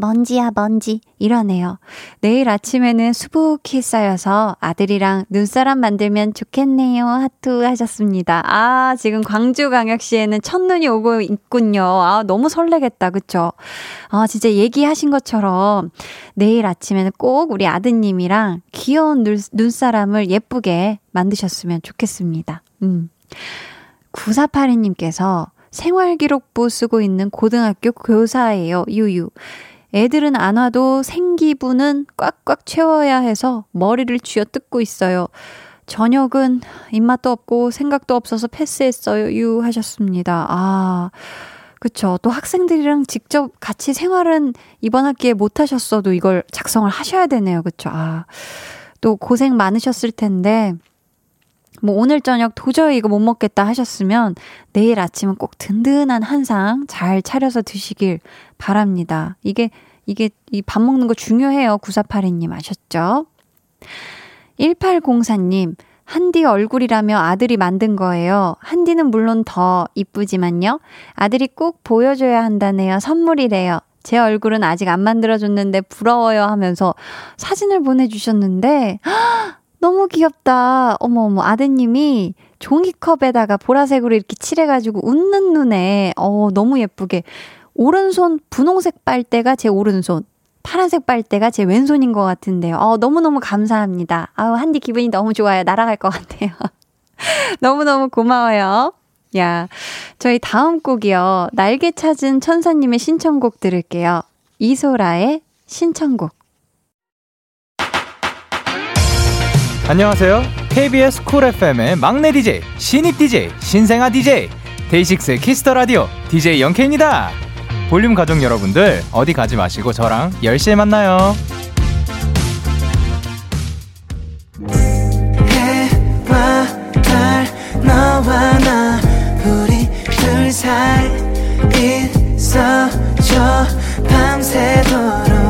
먼지야 먼지 이러네요. 내일 아침에는 수북히 쌓여서 아들이랑 눈사람 만들면 좋겠네요. 하트 하셨습니다. 아 지금 광주광역시에는 첫눈이 오고 있군요. 아 너무 설레겠다 그쵸? 아 진짜 얘기하신 것처럼 내일 아침에는 꼭 우리 아드님이랑 귀여운 눈, 눈사람을 예쁘게 만드셨으면 좋겠습니다. 음. 9482님께서 생활기록부 쓰고 있는 고등학교 교사예요. 유유. 애들은 안 와도 생기부는 꽉꽉 채워야 해서 머리를 쥐어 뜯고 있어요. 저녁은 입맛도 없고 생각도 없어서 패스했어요. 유 하셨습니다. 아. 그쵸. 또 학생들이랑 직접 같이 생활은 이번 학기에 못 하셨어도 이걸 작성을 하셔야 되네요. 그쵸. 아. 또 고생 많으셨을 텐데, 뭐 오늘 저녁 도저히 이거 못 먹겠다 하셨으면 내일 아침은 꼭 든든한 한상 잘 차려서 드시길 바랍니다. 이게 이게 이 밥 먹는 거 중요해요. 9482님 아셨죠? 1804님 한디 얼굴이라며 아들이 만든 거예요. 한디는 물론 더 이쁘지만요. 아들이 꼭 보여줘야 한다네요. 선물이래요. 제 얼굴은 아직 안 만들어줬는데 부러워요 하면서 사진을 보내주셨는데 너무 귀엽다. 어머, 어머, 아드님이 종이컵에다가 보라색으로 이렇게 칠해가지고 웃는 눈에, 어, 너무 예쁘게. 오른손 분홍색 빨대가 제 오른손, 파란색 빨대가 제 왼손인 것 같은데요. 어, 너무너무 감사합니다. 아우, 한디 기분이 너무 좋아요. 날아갈 것 같아요. 너무너무 고마워요. 야, 저희 다음 곡이요. 날개 찾은 천사님의 신청곡 들을게요. 이소라의 신청곡. 안녕하세요. KBS 쿨 FM의 막내 DJ, 신입 DJ, 신생아 DJ, 데이식스 Kiss the 라디오 DJ Young K입니다. 볼륨 가족 여러분들 어디 가지 마시고 저랑 10시에 만나요. 밤새도록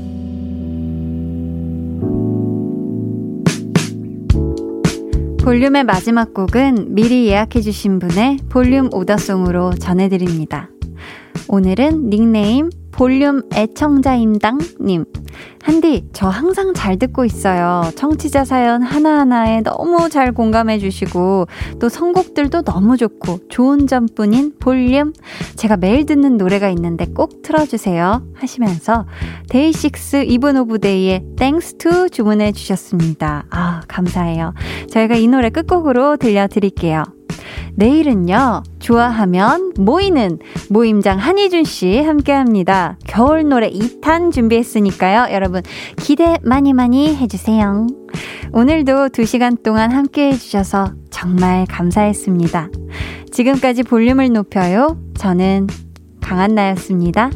볼륨의 마지막 곡은 미리 예약해주신 분의 볼륨 order song으로 전해드립니다. 오늘은 닉네임 볼륨 애청자임당님. 한디, 저 항상 잘 듣고 있어요. 청취자 사연 하나하나에 너무 잘 공감해 주시고, 또 선곡들도 너무 좋고, 좋은 점뿐인 볼륨. 제가 매일 듣는 노래가 있는데 꼭 틀어주세요. 하시면서, 데이식스 Even of Day의 Thanks to 주문해 주셨습니다. 아, 감사해요. 저희가 이 노래 끝곡으로 들려드릴게요. 내일은요, 좋아하면 모이는 모임장 한희준 씨 함께 합니다. 겨울 노래 2탄 준비했으니까요. 여러분, 기대 많이 많이 해주세요. 오늘도 2시간 동안 함께 해주셔서 정말 감사했습니다. 지금까지 볼륨을 높여요. 저는 강한나였습니다.